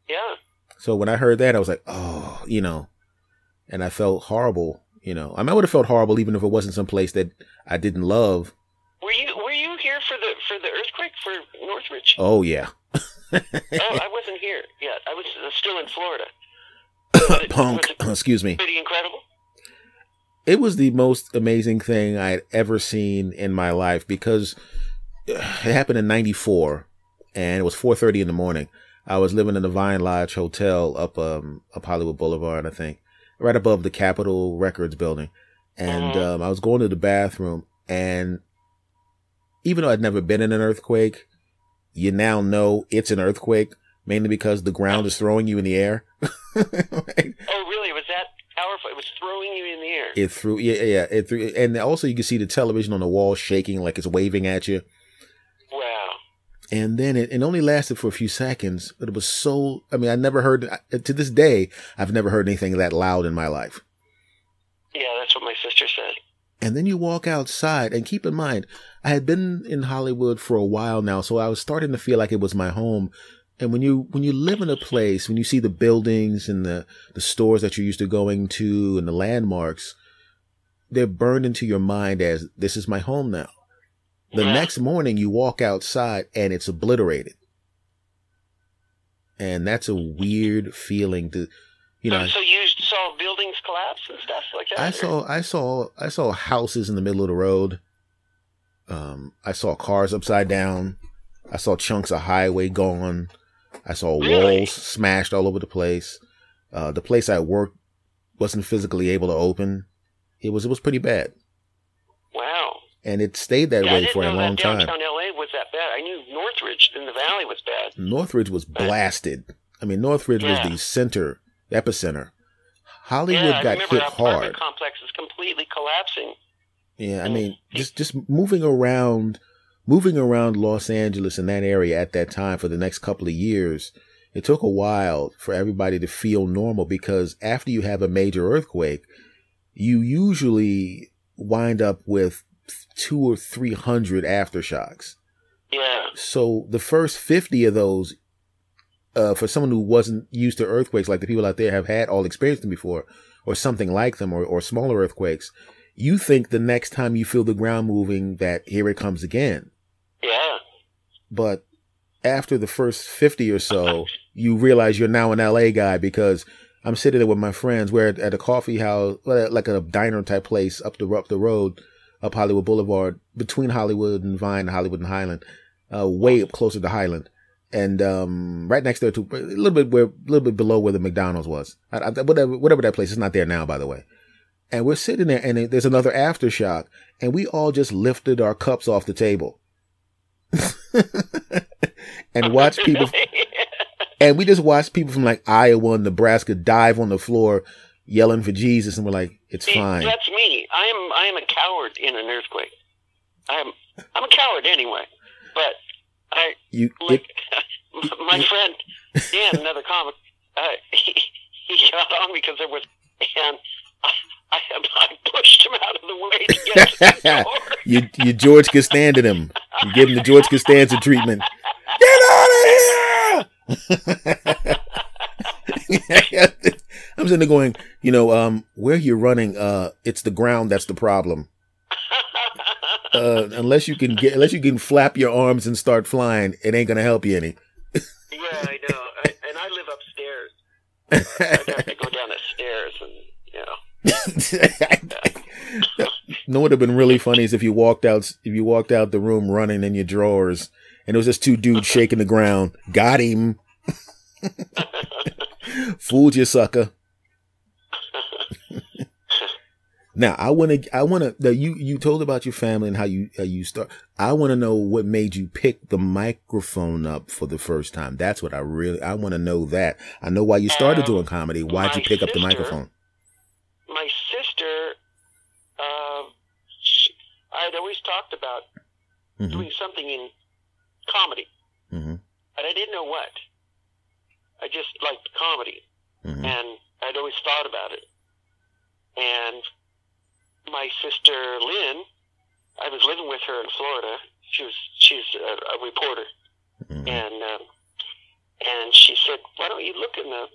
Yeah, So when I heard that, I was like, oh, you know, and I felt horrible. You know, I mean, I would have felt horrible even if it wasn't some place that I didn't love. Were you were you here for the for the earthquake for Northridge? Oh yeah. oh, I wasn't here yet. I was uh, still in Florida. punk. Excuse me. Pretty incredible. It was the most amazing thing I had ever seen in my life because it happened in '94, and it was 4:30 in the morning. I was living in the Vine Lodge Hotel up um up Hollywood Boulevard, I think, right above the Capitol Records building, and Mhm. um, I was going to the bathroom, and even though I'd never been in an earthquake, you now know it's an earthquake mainly because the ground is throwing you in the air. Right? Oh, really? It was that powerful? It was throwing you in the air. It threw, yeah, yeah, it threw, and also you can see the television on the wall shaking like it's waving at you. wow. And then it, it only lasted for a few seconds, but it was so, I mean, I never heard, to this day, I've never heard anything that loud in my life. Yeah, that's what my. And then you walk outside and keep in mind, I had been in Hollywood for a while now, so I was starting to feel like it was my home. And when you, when you live in a place, when you see the buildings and the, the stores that you're used to going to and the landmarks, they're burned into your mind as this is my home now. The Yeah. next morning you walk outside and it's obliterated. And that's a weird feeling to, you know, so, so you saw buildings collapse and stuff like that? I or- saw I saw I saw houses in the middle of the road. Um, I saw cars upside down. I saw chunks of highway gone. I saw Really? walls smashed all over the place. Uh, the place I worked wasn't physically able to open. It was it was pretty bad, Wow. and it stayed that Yeah, way for a long time. downtown LA was that bad. I knew Northridge in the valley was bad. Northridge was blasted. I mean, Northridge Yeah. was the center, epicenter. Hollywood yeah, got hit hard. complex is completely collapsing. Yeah, I mean, just just moving around, moving around Los Angeles in that area at that time for the next couple of years, it took a while for everybody to feel normal because after you have a major earthquake, you usually wind up with two or three hundred aftershocks. Yeah. So the first fifty of those, uh, for someone who wasn't used to earthquakes, like the people out there have had all experienced them before, or something like them, or, or smaller earthquakes, you think the next time you feel the ground moving that here it comes again. Yeah. But after the first 50 or so, you realize you're now an LA guy because I'm sitting there with my friends. We're at, at a coffee house, like a diner type place up the, up the road, up Hollywood Boulevard, between Hollywood and Vine, Hollywood and Highland, uh, way up closer to Highland. And, um, right next there to a little bit where, a little bit below where the McDonald's was. I, I, whatever, whatever that place is not there now, by the way. And we're sitting there and there's another aftershock and we all just lifted our cups off the table. and watch people and we just watched people from like Iowa and Nebraska dive on the floor yelling for Jesus and we're like, it's See, fine. That's me. I am. I am a coward in an earthquake. I'm. I'm a coward anyway. But I You like it, my friend Dan, another comic. Uh, he, he got on because there was, and I, I, I pushed him out of the way to get to the door. you you George Costanza him. You give him the George Costanza treatment. Get out of here! I'm sitting there going, you know, um, where you're running, uh, it's the ground that's the problem. Uh, unless you can get, unless you can flap your arms and start flying, it ain't gonna help you any. yeah, I know. I, and I live upstairs. I'd have to go down the stairs, and you know. what would have been really funny is if you walked out, if you walked out the room running in your drawers, and it was just two dudes shaking the ground. Got him. Fooled you, sucker. Now I want to. I want to. You you told about your family and how you how you start. I want to know what made you pick the microphone up for the first time. That's what I really. I want to know that. I know why you started Um, doing comedy. Why'd you pick up the microphone? my sister, uh, she, I had always talked about hmm doing something in comedy, hmm but I didn't know what. I just liked comedy, hmm and I'd always thought about it. And my sister Lynn, I was living with her in Florida. She was she's a, a reporter, hmm and um, and she said, "Why don't you look in the?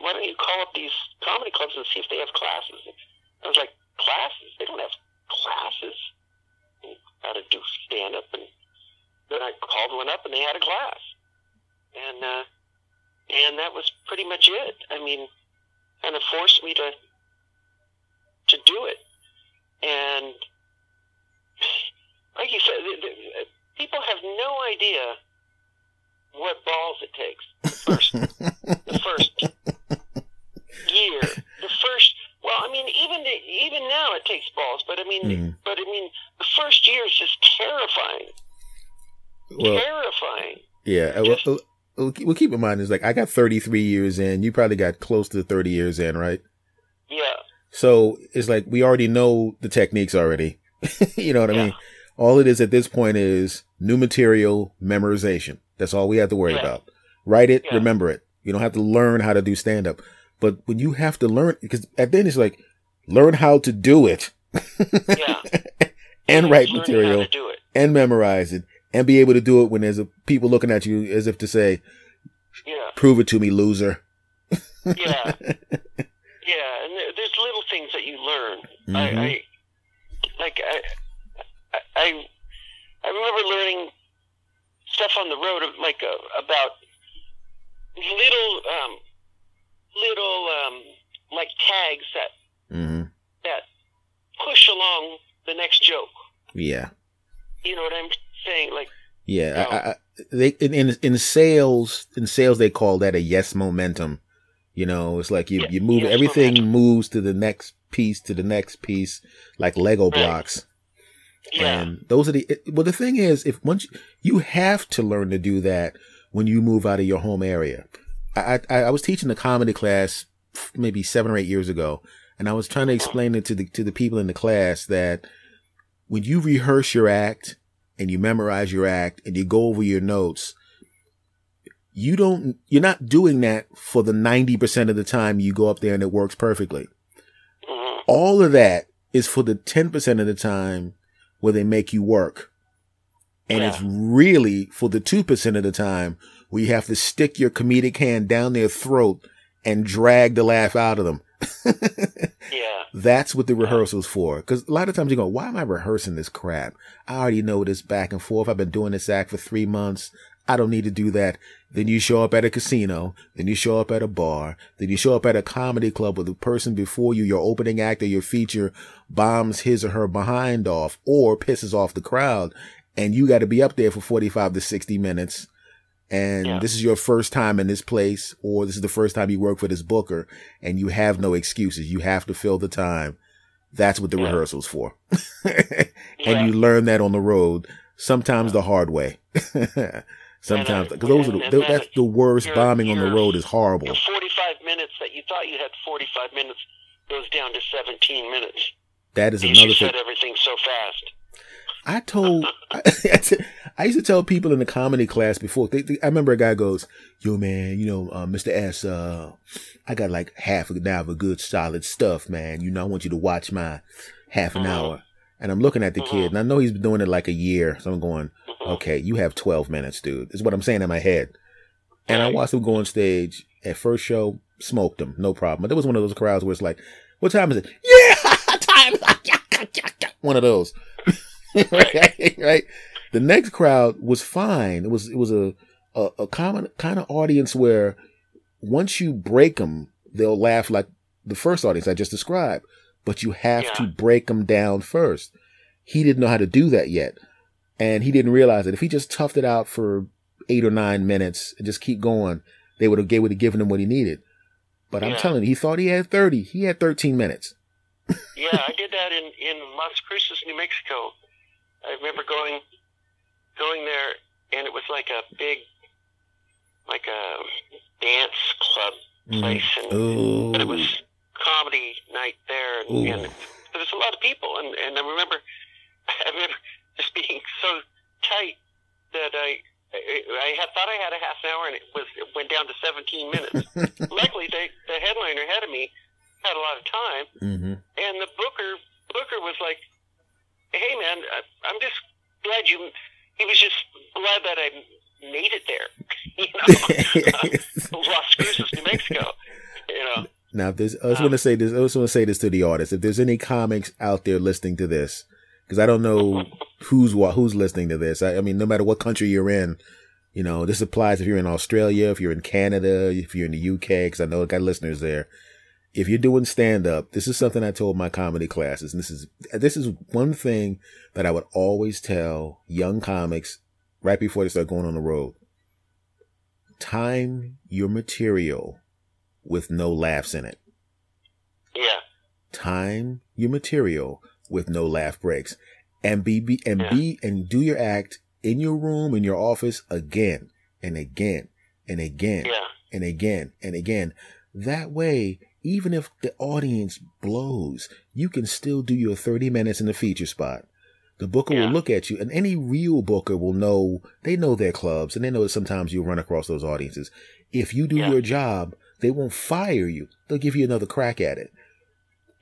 Why don't you call up these comedy clubs and see if they have classes?" I was like, "Classes? They don't have classes. How to do stand up?" And then I called one up, and they had a class, and uh, and that was pretty much it. I mean, kind of forced me to to do it. And like you said, the, the, people have no idea what balls it takes. First, the first year, the first. Well, I mean, even the, even now it takes balls, but I mean, Mhm. but I mean, the first year is just terrifying, Well, terrifying. yeah. uh, Just- Well, well, well, keep in mind is like I got 33 years in. You probably got close to 30 years in, right? Yeah, So it's like we already know the techniques already. you know what I mean? All it is at this point is new material memorization. That's all we have to worry Yeah. about. Write it, Yeah. remember it. You don't have to learn how to do stand up. But when you have to learn, because at the end it's like, learn how to do it yeah. and write material to do it. and memorize it and be able to do it when there's a, people looking at you as if to say, Yeah, prove it to me, loser. yeah, yeah. And there, there's little things that you learn. Mhm. I, I like I, I I remember learning stuff on the road of like uh, about little um little um like tags that hmm that push along the next joke. Yeah. You know what I'm saying? Like Yeah, No. I, I, they in in sales in sales they call that a yes momentum. You know, it's like you Yeah, you move everything momentum. moves to the next piece to the next piece like Lego Right. blocks. yeah, And those are the it- well the thing is if once you, you have to learn to do that when you move out of your home area. I I, I was teaching a comedy class maybe 7 or 8 years ago and I was trying to explain it to the to the people in the class that when you rehearse your act and you memorize your act and you go over your notes, you don't, you're not doing that for the 90% of the time you go up there and it works perfectly. hmm All of that is for the 10% of the time where they make you work. And Yeah. it's really for the 2% of the time where you have to stick your comedic hand down their throat and drag the laugh out of them. yeah, That's what the rehearsal's for. Because a lot of times you go, why am I rehearsing this crap? I already know this back and forth. I've been doing this act for three months. I don't need to do that. Then you show up at a casino. Then you show up at a bar. Then you show up at a comedy club where the person before you, your opening act or your feature, bombs his or her behind off or pisses off the crowd. And you got to be up there for 45 to 60 minutes. And Yeah. this is your first time in this place, or this is the first time you work for this booker, and you have no excuses. You have to fill the time. That's what the Yeah. rehearsal's for. yeah. and you learn that on the road, sometimes the hard way. sometimes, uh, because those are the, and- and that's the worst your- bombing on the road is horrible. Your 45 minutes that you thought you had 45 minutes goes down to 17 minutes. That is another you thing. said everything so fast. I told, I used to tell people in the comedy class before. They, they- I remember a guy goes, "Yo, man, you know, uh, Mr. S, uh, I got like half an hour of good solid stuff, man. You know, I want you to watch my half an Mhm. hour." And I'm looking at the kid, and I know he's been doing it like a year. So I'm going, Mhm. "Okay, you have 12 minutes, dude." Is what I'm saying in my head. And I watched him go on stage at first show, smoked him, no problem. But there was one of those crowds where it's like, "What time is it?" Yeah, time. one of those. right, right. The next crowd was fine. It was it was a a, a common kind of audience where once you break them, they'll laugh like the first audience I just described. But you have to break them down first. He didn't know how to do that yet, and he didn't realize that if he just toughed it out for eight or nine minutes and just keep going, they would have they would have given him what he needed. But I'm Yeah. telling you, he thought he had thirty. He had thirteen minutes. yeah, I did that in, in Las Cruces, New Mexico. I remember going going there, and it was like a big, like a dance club mm-hmm. place, and Oh, but it was comedy night there, and, and there was a lot of people, and, and I remember, I remember just being so tight that I. I I had thought I had a half an hour, and it was it went down to 17 minutes. Luckily, the the headliner ahead of me had a lot of time, hmm and the booker booker was like, "Hey man, I, I'm just glad you." He was just glad that I made it there. You know, Las Cruces, New Mexico. Now, if there's, I just Um, want to say this. I just want to say this to the audience. If there's any comics out there listening to this, because I don't know who's what, who's listening to this. I, I mean, no matter what country you're in, you know, this applies if you're in Australia, if you're in Canada, if you're in the UK, because I know I got listeners there. if you're doing stand up, this is something I told my comedy classes. And this is, this is one thing that I would always tell young comics right before they start going on the road. Time your material with no laughs in it. Yeah. Time your material with no laugh breaks and be, be and yeah. be and do your act in your room in your office again and again and again yeah. and again and again. That way, even if the audience blows, you can still do your 30 minutes in the feature spot. The booker yeah. will look at you and any real booker will know, they know their clubs and they know that sometimes you run across those audiences. If you do your job, they won't fire you. They'll give you another crack at it.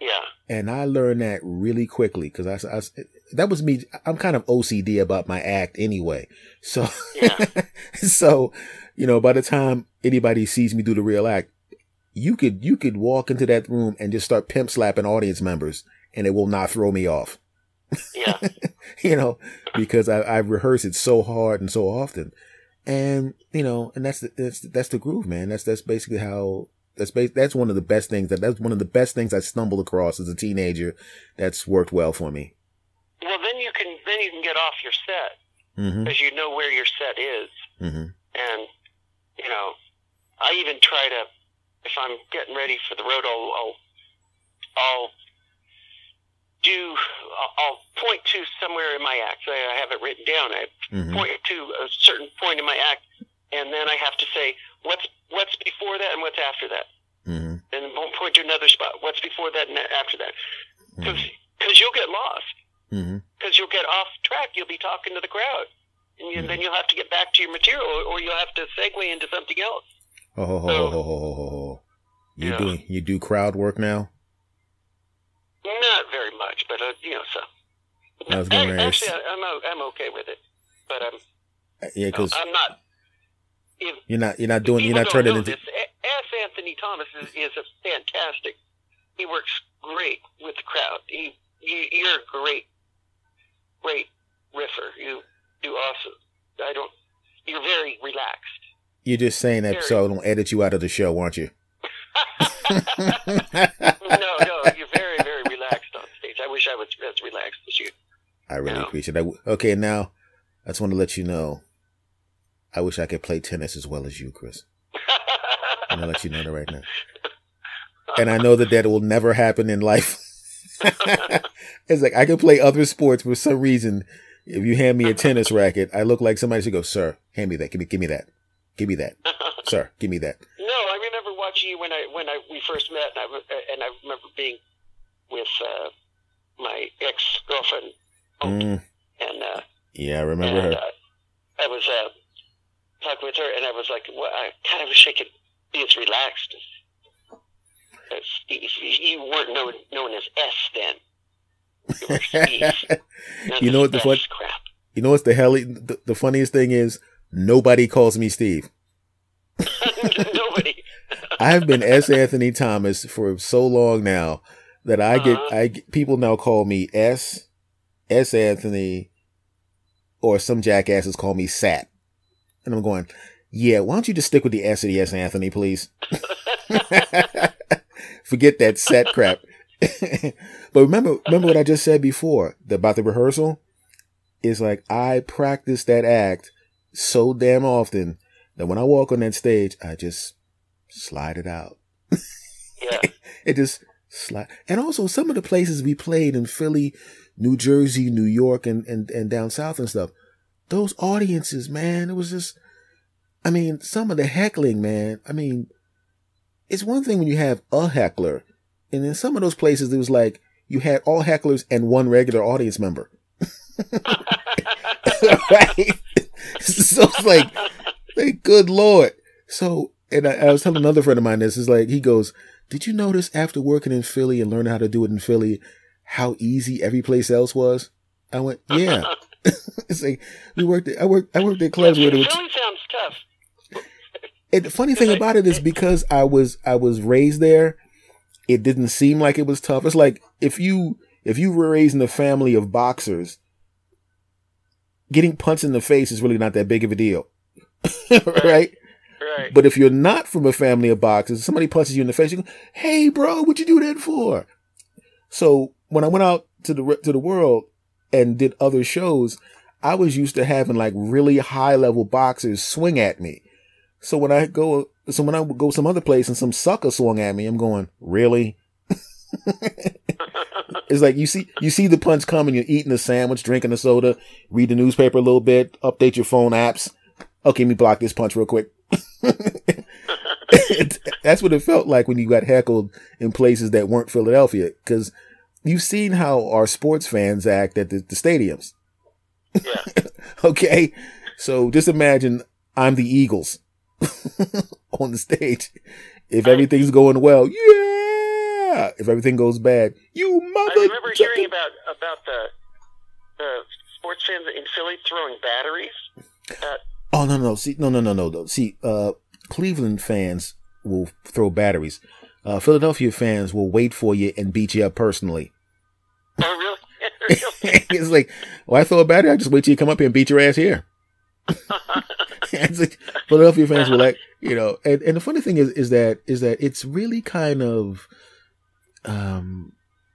Yeah. And I learned that really quickly because I, I, that was me. I'm kind of OCD about my act anyway. So, yeah. so, you know, by the time anybody sees me do the real act, you could, you could walk into that room and just start pimp slapping audience members and it will not throw me off. Yeah. you know, because I, I rehearse it so hard and so often. And, you know, and that's the, that's, that's the groove, man. That's, that's basically how that's bas- that's one of the best things that that's one of the best things I stumbled across as a teenager. That's worked well for me. Well, then you can then you can get off your set because mm-hmm. you know where your set is, mm-hmm. and you know, I even try to if I'm getting ready for the road, I'll I'll, I'll do I'll point to somewhere in my act. I have it written down. I mm-hmm. point to a certain point in my act, and then I have to say what's what's before that and what's after that, mm-hmm. and point point to another spot. What's before that and after that? Because Mm-hmm. you'll get lost. Because mm-hmm. you'll get off track. You'll be talking to the crowd, and you, then you'll have to get back to your material, or, you'll have to segue into something else. Oh, ho. you Yeah. doing you do crowd work now? Not very much, but uh, you know, so. I was gonna Ac- ask- Actually, I'm I'm okay with it, but um, Yeah, because I'm not. If you're not you're not doing you're not turning into this, A- S. Anthony Thomas is, is a fantastic. He works great with the crowd. He, you, you're a great, great riffer. You do awesome. I don't. You're very relaxed. you're just saying that so I don't edit you out of the show, aren't you? no, no, you're very, I was as relaxed as you. I really appreciate that. Okay, now I just want to let you know. I wish I could play tennis as well as you, Chris. I'm gonna let you know that right now. And I know that that will never happen in life. it's like I can play other sports for some reason. If you hand me a tennis racket, I look like somebody should go, "Sir, hand me that. Give me, give me that. Give me that, sir. Give me that." No, I remember watching you when I when I we first met, and I and I remember being with uh, my ex girlfriend, Mm, and uh, yeah, I remember and her. uh, I was uh, talking with her, and I was like, well, I kind of wish I could be as relaxed as, as Steve. You weren't known known as S then. You were Steve. Not You know what the fun- crap. You know what's the hell? The, the funniest thing is nobody calls me Steve. Nobody. I have been S. Anthony Thomas for so long now that I get Uh-huh. I get, people now call me S. S. Anthony, or some jackasses call me Sat, and I'm going, yeah. Why don't you just stick with the S of the S. Anthony, please? Forget that Sat crap. but remember, remember what I just said before about the rehearsal. Is like I practice that act so damn often that when I walk on that stage, I just slide it out. yeah. It just slide. And also some of the places we played in Philly, New Jersey, New York, and, and, and down south and stuff, those audiences, man, it was just, I mean, some of the heckling, man, I mean, it's one thing when you have a heckler, and in some of those places, it was like you had all hecklers and one regular audience member. right? so it's like, like, good lord. So, and I, I was telling another friend of mine this is like, he goes, did you notice after working in Philly and learning how to do it in Philly, how easy every place else was? I went, yeah. it's like we worked. At, I worked. I worked at clubs where Philly it was. sounds tough. And the funny thing about it is because I was I was raised there, it didn't seem like it was tough. It's like if you if you were raised in a family of boxers, getting punched in the face is really not that big of a deal, right? Right. But if you're not from a family of boxers, somebody punches you in the face, you go, "Hey, bro, what'd you do that for?" So when I went out to the to the world and did other shows, I was used to having like really high level boxers swing at me. So when I go, so when I would go some other place and some sucker swung at me, I'm going, really? it's like you see you see the punch coming, you're eating a sandwich, drinking a soda, read the newspaper a little bit, update your phone apps. Okay, let me block this punch real quick. That's what it felt like when you got heckled in places that weren't Philadelphia, because you've seen how our sports fans act at the, the stadiums. Yeah. okay, so just imagine I'm the Eagles on the stage. If everything's going well, yeah. If everything goes bad, you mother. I remember hearing about about the the sports fans in Philly throwing batteries. At, Oh no no no. see no no no no see uh Cleveland fans will throw batteries. Uh, Philadelphia fans will wait for you and beat you up personally. oh, really? really? it's like, well, I throw a battery, I just wait till you come up here and beat your ass here. it's like Philadelphia fans were like, you know, and, and the funny thing is, is that is that it's really kind of um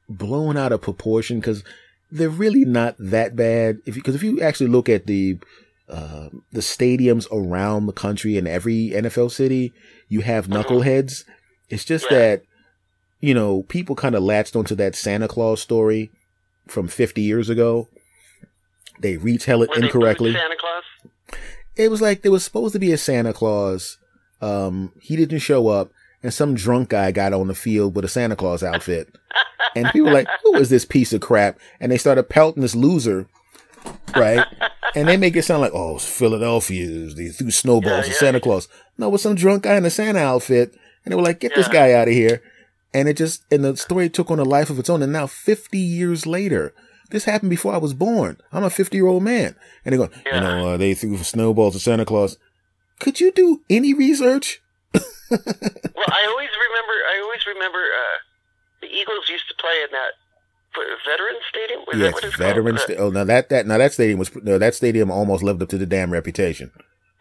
blown out of proportion because they're really not that bad. If because if you actually look at the uh, the stadiums around the country in every NFL city, you have knuckleheads. It's just Yeah. that you know people kind of latched onto that Santa Claus story from 50 years ago. They retell it they incorrectly Santa Claus. it was like there was supposed to be a Santa Claus. Um, he didn't show up, and some drunk guy got on the field with a Santa Claus outfit. And people were like, "Who is this piece of crap?" And they started pelting this loser, right? And they make it sound like, "Oh, it's Philadelphia. They threw snowballs Yeah, at. Santa Claus." No, it was some drunk guy in a Santa outfit, and they were like, "Get this guy out of here." And it just and the story took on a life of its own. And now, fifty years later, this happened before I was born. I'm a fifty-year-old man, and they go, Yeah. "You know, uh, they threw snowballs at Santa Claus." Could you do any research? Well, I always remember. I always remember uh, the Eagles used to play in that what, Veterans Stadium. Was that yes, veterans. called? sta- oh, now that that now that stadium was no, that stadium almost lived up to the damn reputation.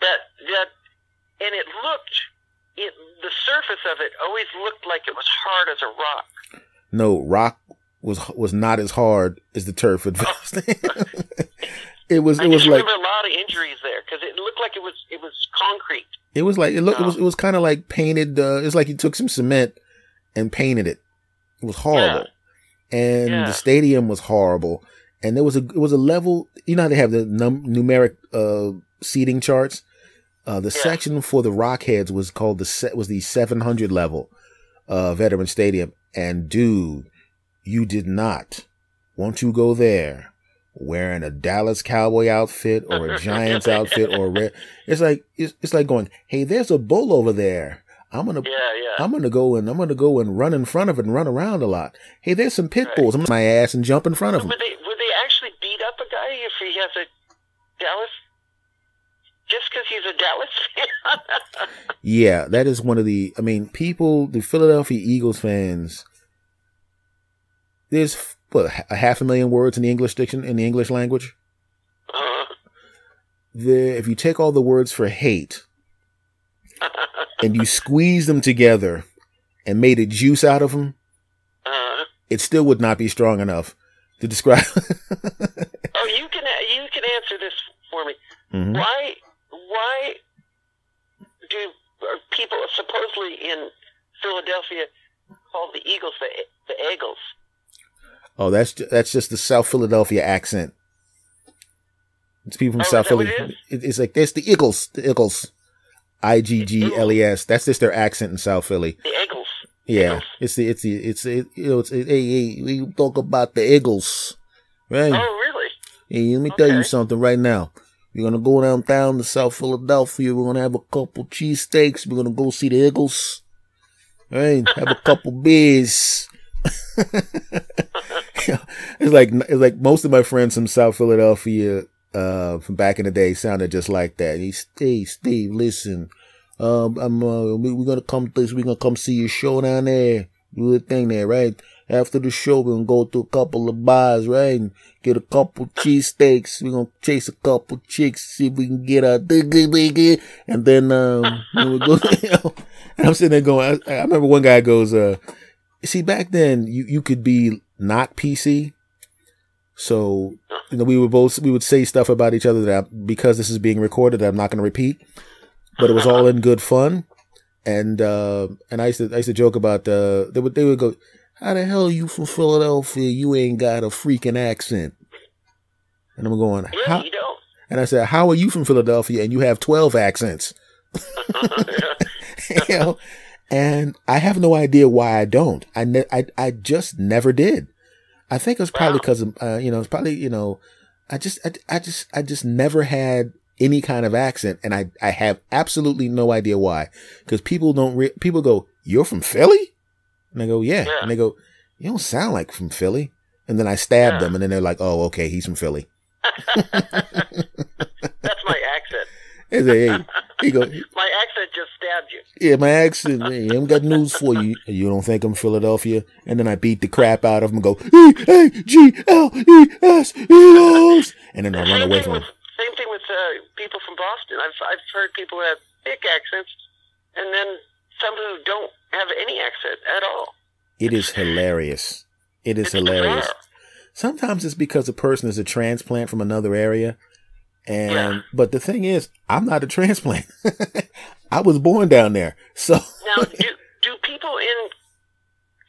that that and it looked it the surface of it always looked like it was hard as a rock No, rock was was not as hard as the turf at It was i was like remember a lot of injuries there because it looked like it was it was concrete it was like it looked it was Oh. it was kind of like painted. Uh, it's like you took some cement and painted it. It was horrible, and Yeah. the stadium was horrible. And there was a it was a level. You know how they have the num- numeric uh, seating charts. Uh, the Yeah. section for the Rockheads was called the set was the 700 level uh, Veteran Stadium. And dude, you did not want to go there wearing a Dallas Cowboy outfit or a Giants outfit or a red. It's like it's, it's like going, hey, there's a bull over there. I'm gonna yeah yeah I'm gonna go and I'm gonna go and run in front of it and run around a lot. Hey, there's some pit Right. bulls. I'm gonna my ass and jump in front of them. would they would they actually beat up a guy if he has a dallas just because he's a dallas fan Yeah, that is one of the. I mean, people, the Philadelphia Eagles fans. There's what a half a million words in the English diction in the English language. uh, There, if you take all the words for hate and you squeeze them together and made a juice out of them, uh, it still would not be strong enough to describe. oh you can you can answer this for me Mhm. Why? Why do people supposedly in Philadelphia call the Eagles the the Eagles? Oh, that's that's just the South Philadelphia accent. It's people from Oh, South Philly. it it's like there's the Eagles, the Eagles, I G G L E S. That's just their accent in South Philly. The Eagles. Yeah, Eagles. it's the it's the it's it, you know it's it, hey hey we talk about the Eagles, right? Oh, really? Hey, let me tell you okay. something right now. We're gonna go downtown to South Philadelphia. We're gonna have a couple cheesesteaks. We're gonna go see the Eagles. Right? Have a couple beers. it's like it's like most of my friends from South Philadelphia, uh, from back in the day, sounded just like that. He's hey Steve, listen, um, I'm uh, we, we're gonna come this. We're gonna come see your show down there. Do the thing there, right? after the show, we're gonna go to a couple of bars, right? And get a couple cheesesteaks. We're gonna chase a couple chicks, see if we can get a diggy diggy. And then, um, we go, and I'm sitting there going, I, I remember one guy goes, uh, see, back then you, you could be not PC. So, you know, we would both, we would say stuff about each other that I, because this is being recorded, I'm not going to repeat, but it was all in good fun. And, uh, and I used to, I used to joke about, uh, they would, they would go, how the hell are you from Philadelphia? You ain't got a freaking accent. And I'm going, Yeah, how? And I said, how are you from Philadelphia and you have 12 accents? you know, and I have no idea why I don't. I, ne- I, I just never did. I think it was probably Wow. because of, uh, you know, it's probably, you know, I just, I, I just, I just never had any kind of accent and I, I have absolutely no idea why. Cause people don't, re- people go, you're from Philly? And I go, yeah. Yeah. And they go, you don't sound like from Philly. And then I stab Yeah. them and then they're like, oh, okay, he's from Philly. That's my accent. I say, hey, he go, My accent just stabbed you. Yeah, my accent, man. I've got news for you. You don't think I'm Philadelphia? And then I beat the crap out of him and go, E A G L E S Eagles. And then I run away from him. Same thing with uh, people from Boston. I've I've heard people who have thick accents, and then some who don't have any accent at all. It is hilarious. It is It's hilarious. bizarre. Sometimes it's because the person is a transplant from another area. And, Yeah. but the thing is, I'm not a transplant. I was born down there. So, Now, do do people in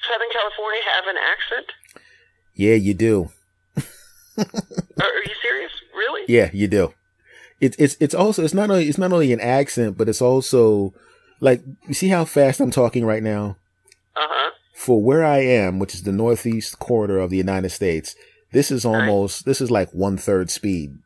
Southern California have an accent? yeah, you do. Are, are you serious? Really? Yeah, you do. It's it's it's also it's not only it's not only an accent, but it's also like you see how fast I'm talking right now. Uh huh. For where I am, which is the northeast corridor of the United States, this is almost this is like one third speed.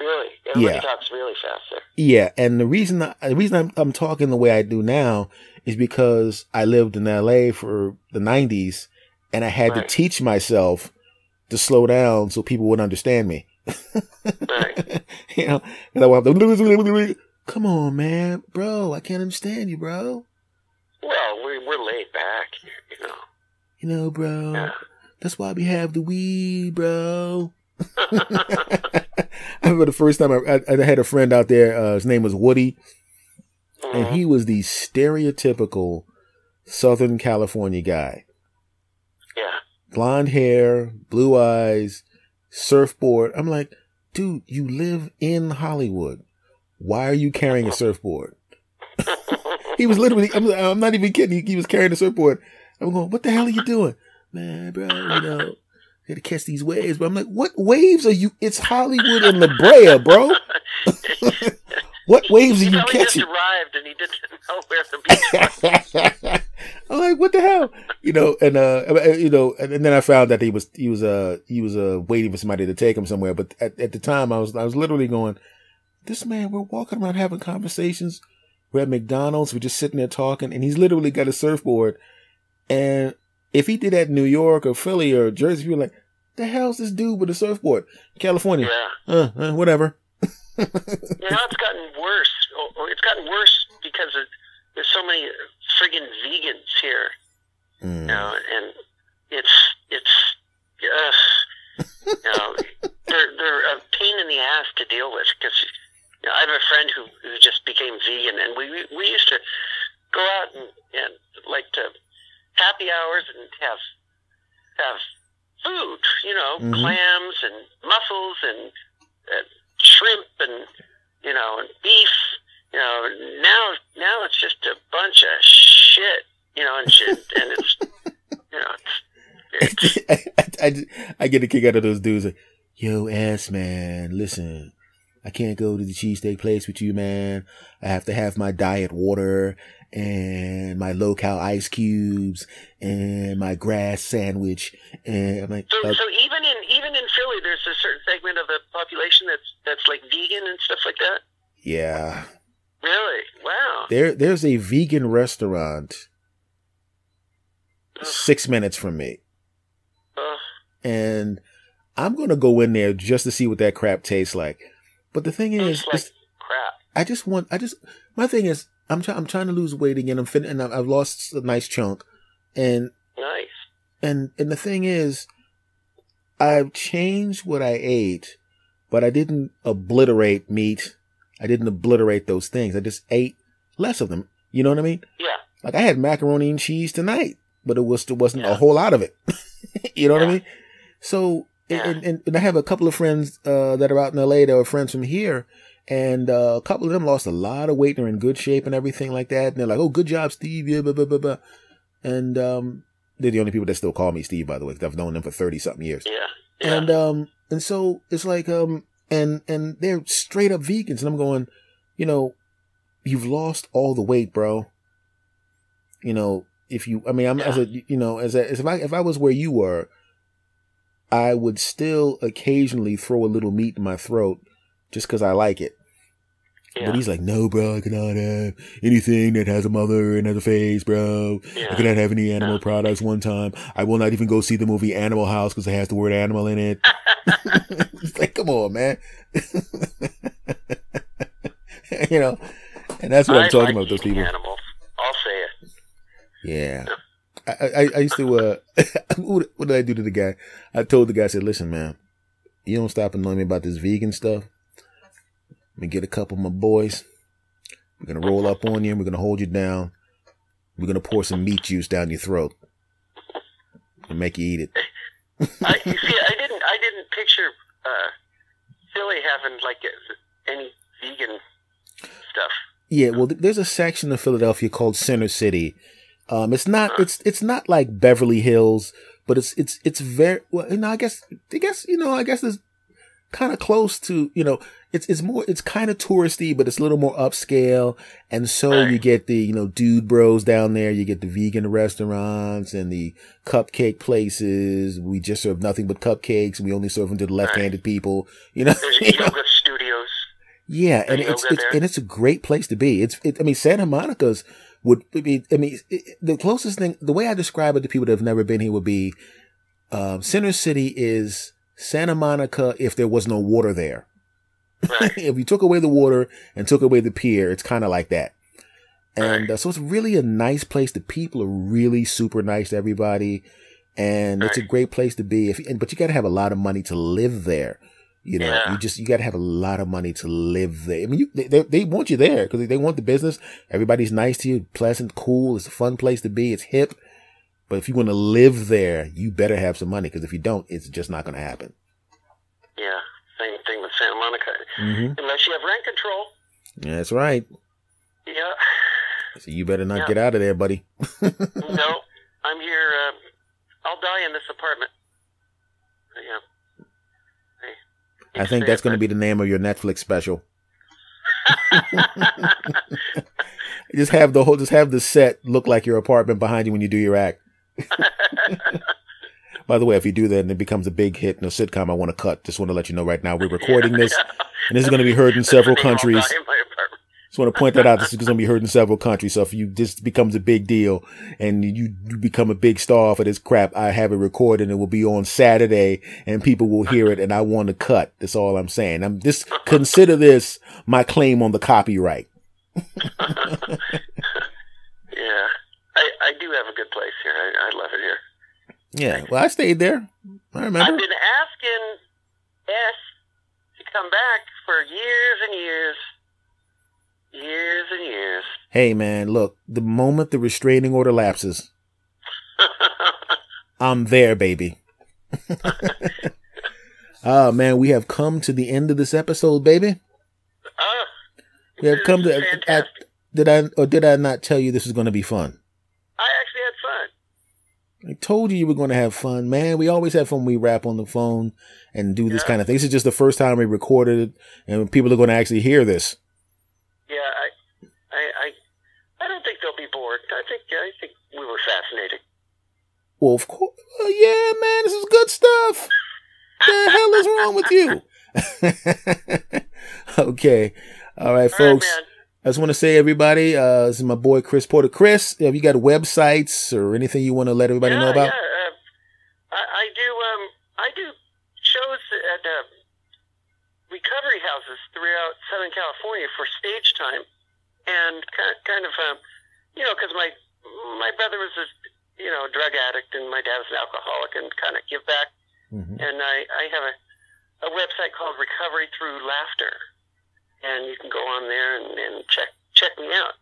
Really? Everybody Yeah. talks really fast there. Yeah, and the reason I, the reason I'm, I'm talking the way I do now is because I lived in LA for the 90s, and I had Right. to teach myself to slow down so people would understand me. Right. you know, and I have to, come on, man, bro, I can't understand you, bro. Well, we we're laid back, you know. You know, bro, Yeah. that's why we have the weed, bro. I remember the first time I, I, I had a friend out there. Uh, his name was Woody, and Mhm. he was the stereotypical Southern California guy. yeah. Blonde hair, blue eyes, surfboard. I'm like, dude, you live in Hollywood. Why are you carrying a surfboard? He was literally, I'm, I'm not even kidding. He, he was carrying a surfboard. I'm going, what the hell are you doing? Man, bro, you know, gotta catch these waves. But I'm like, what waves are you? It's Hollywood and La Brea, bro. what waves are you probably just catching? arrived and he didn't know where the beach was. I'm like, what the hell? You know, and uh, uh, you know, and, and then I found that he was he was uh he was uh waiting for somebody to take him somewhere. But at, at the time, I was I was literally going, this man, we're walking around having conversations. We're at McDonald's. We're just sitting there talking, and he's literally got a surfboard. And if he did that in New York or Philly or Jersey, people like, the hell's this dude with a surfboard? California, Yeah. uh, uh, whatever. You know, it's gotten worse. Oh, oh, It's gotten worse because of, there's so many friggin' vegans here. Mm. You know, and it's it's uh, you know they're they're a pain in the ass to deal with because you know, I have a friend who who just became vegan, and we we used to go out and, and like to happy hours and have have food, you know, Mhm. clams and mussels and uh, shrimp and you know and beef. You know, now now it's just a bunch of shit. You know, and shit, and it's you know, it's, it's I, I, I get a kick out of those dudes like, yo, ass man, listen, I can't go to the cheesesteak place with you, man. I have to have my diet water and my low cal ice cubes and my grass sandwich. And like, So, uh, so even in even in Philly, there's a certain segment of the population that's that's like vegan and stuff like that. yeah, Really? Wow. there, there's a vegan restaurant Ugh. six minutes from me. Ugh. And I'm going to go in there just to see what that crap tastes like. But the thing is, like crap. I just want, I just, my thing is, I'm trying, I'm trying to lose weight again. I'm fit, and I've, lost a nice chunk, and Nice. And and the thing is, I've changed what I ate, but I didn't obliterate meat. I didn't obliterate those things. I just ate less of them. You know what I mean? Yeah. Like I had macaroni and cheese tonight, but it was there wasn't Yeah. a whole lot of it. you know what I mean? So Yeah. and, and, and I have a couple of friends uh, that are out in LA that are friends from here, and uh, a couple of them lost a lot of weight and are in good shape and everything like that. And they're like, "Oh, good job, Steve." Yeah, blah blah blah blah. And um, they're the only people that still call me Steve, by the way. 'cause I've known them for thirty something years. Yeah. Yeah. And um, and so it's like um, and and they're straight up vegans, and I'm going, you know, you've lost all the weight, bro. You know, if you, I mean, I'm as a, you know, as a, as if I if I was where you were, I would still occasionally throw a little meat in my throat just because I like it. Yeah. But he's like, no, bro, I cannot have anything that has a mother and has a face, bro. I cannot have any animal Yeah. products one time. I will not even go see the movie Animal House because it has the word animal in it. it's like, come on, man. you know, and that's what I I'm talking like about those people. Animals. I'll say it. Yeah. I, I, I used to, uh, what what did I do to the guy? I told the guy, I said, listen, man, you don't stop annoying me about this vegan stuff. Let me get a couple of my boys. We're going to roll up on you and we're going to hold you down. We're going to pour some meat juice down your throat and make you eat it. I, you see, I didn't. I didn't picture uh, Philly having like any vegan stuff. Yeah, well, there's a section of Philadelphia called Center City. Um, it's not, it's, it's not like Beverly Hills, but it's, it's, it's very, well, you know, I guess, I guess, you know, I guess it's kind of close to, you know, it's, it's more, it's kind of touristy, but it's a little more upscale. And so Right. you get the, you know, dude bros down there. You get the vegan restaurants and the cupcake places. We just serve nothing but cupcakes. We only serve them to the left-handed people, you know. There's know? yoga studios. Yeah, and it's, it's and it's a great place to be. It's it, I mean Santa Monica's would be I mean it, the closest thing the way I describe it to people that have never been here would be um, Center City is Santa Monica if there was no water there. Right. if you took away the water and took away the pier, it's kind of like that. And uh, so it's really a nice place. The people are really super nice to everybody, and it's a great place to be. If and, but you got to have a lot of money to live there. You know, Yeah. you just you got to have a lot of money to live there. I mean, you, they, they they want you there because they want the business. Everybody's nice to you, pleasant, cool. It's a fun place to be. It's hip. But if you want to live there, you better have some money because if you don't, it's just not going to happen. Yeah. Same thing with Santa Monica. Mm-hmm. Unless you have rent control. That's right. Yeah. So you better not Yeah. get out of there, buddy. no, I'm here. Uh, I'll die in this apartment. Yeah. I think that's going to be the name of your Netflix special. just have the whole, just have the set look like your apartment behind you when you do your act. By the way, if you do that and it becomes a big hit in a sitcom, I want to cut. Just want to let you know right now we're recording this, and this is going to be heard in several the name, I'll countries. die in my apartment. Just want to point that out. This is going to be heard in several countries. So if you this becomes a big deal and you you become a big star for this crap, I have it recorded and it will be on Saturday and people will hear it. And I want to cut. That's all I'm saying. I'm just consider this my claim on the copyright. I, I do have a good place here. I, I love it here. Yeah. Well, I stayed there. I remember. I've been asking S to come back for years and years. Years and years. Hey, man, look, the moment the restraining order lapses, I'm there, baby. oh, man, we have come to the end of this episode, baby. Ah, We have come to. Fantastic. did I or did I not tell you this was going to be fun? I actually had fun. I told you you were going to have fun, man. We always have fun when we rap on the phone and do this Yeah. kind of thing. This is just the first time we recorded it, and people are going to actually hear this. Yeah, I, I, I, I don't think they'll be bored. I think, I think we were fascinating. Well, of course. Well, yeah, man, this is good stuff. the hell is wrong with you? okay. All right, All folks. I just want to say, everybody, uh, this is my boy Chris Porter. Chris, have you got websites or anything you want to let everybody yeah, know about? Yeah, uh, I, I do. Um, I do shows at uh, recovery houses throughout Southern California for stage time, and kind kind of, um, you know, because my my brother was a, you know, a drug addict, and my dad was an alcoholic, and kind of give back. Mhm. And I, I have a, a website called Recovery Through Laughter, and you can go on there and, and check check me out.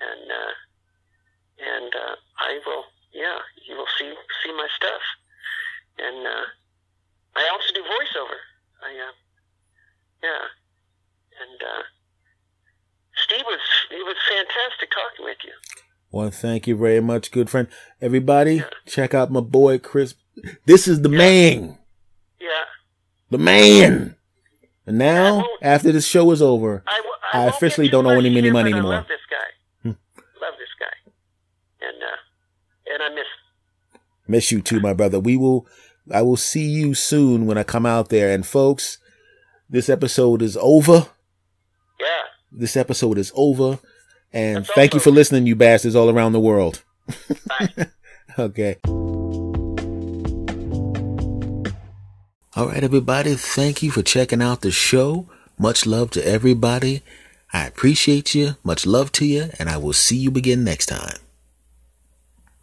And uh, and uh, I will, yeah, you will see see my stuff. And uh, I also do voiceover. I, uh, yeah, and uh, Steve was it was fantastic talking with you. Well, thank you very much, good friend. Everybody, check out my boy Chris. This is the man, Yeah, the man. And now, after this show is over, I, w- I won't officially don't owe any money but anymore. I love this guy. Hmm. love this guy, and uh, and I miss. miss you too, my brother. We will, I will see you soon when I come out there. And folks, this episode is over. Yeah, This episode is over. And That's thank you for listening, you bastards all around the world. bye. Okay. All right, everybody. Thank you for checking out the show. Much love to everybody. I appreciate you. Much love to you. And I will see you again next time.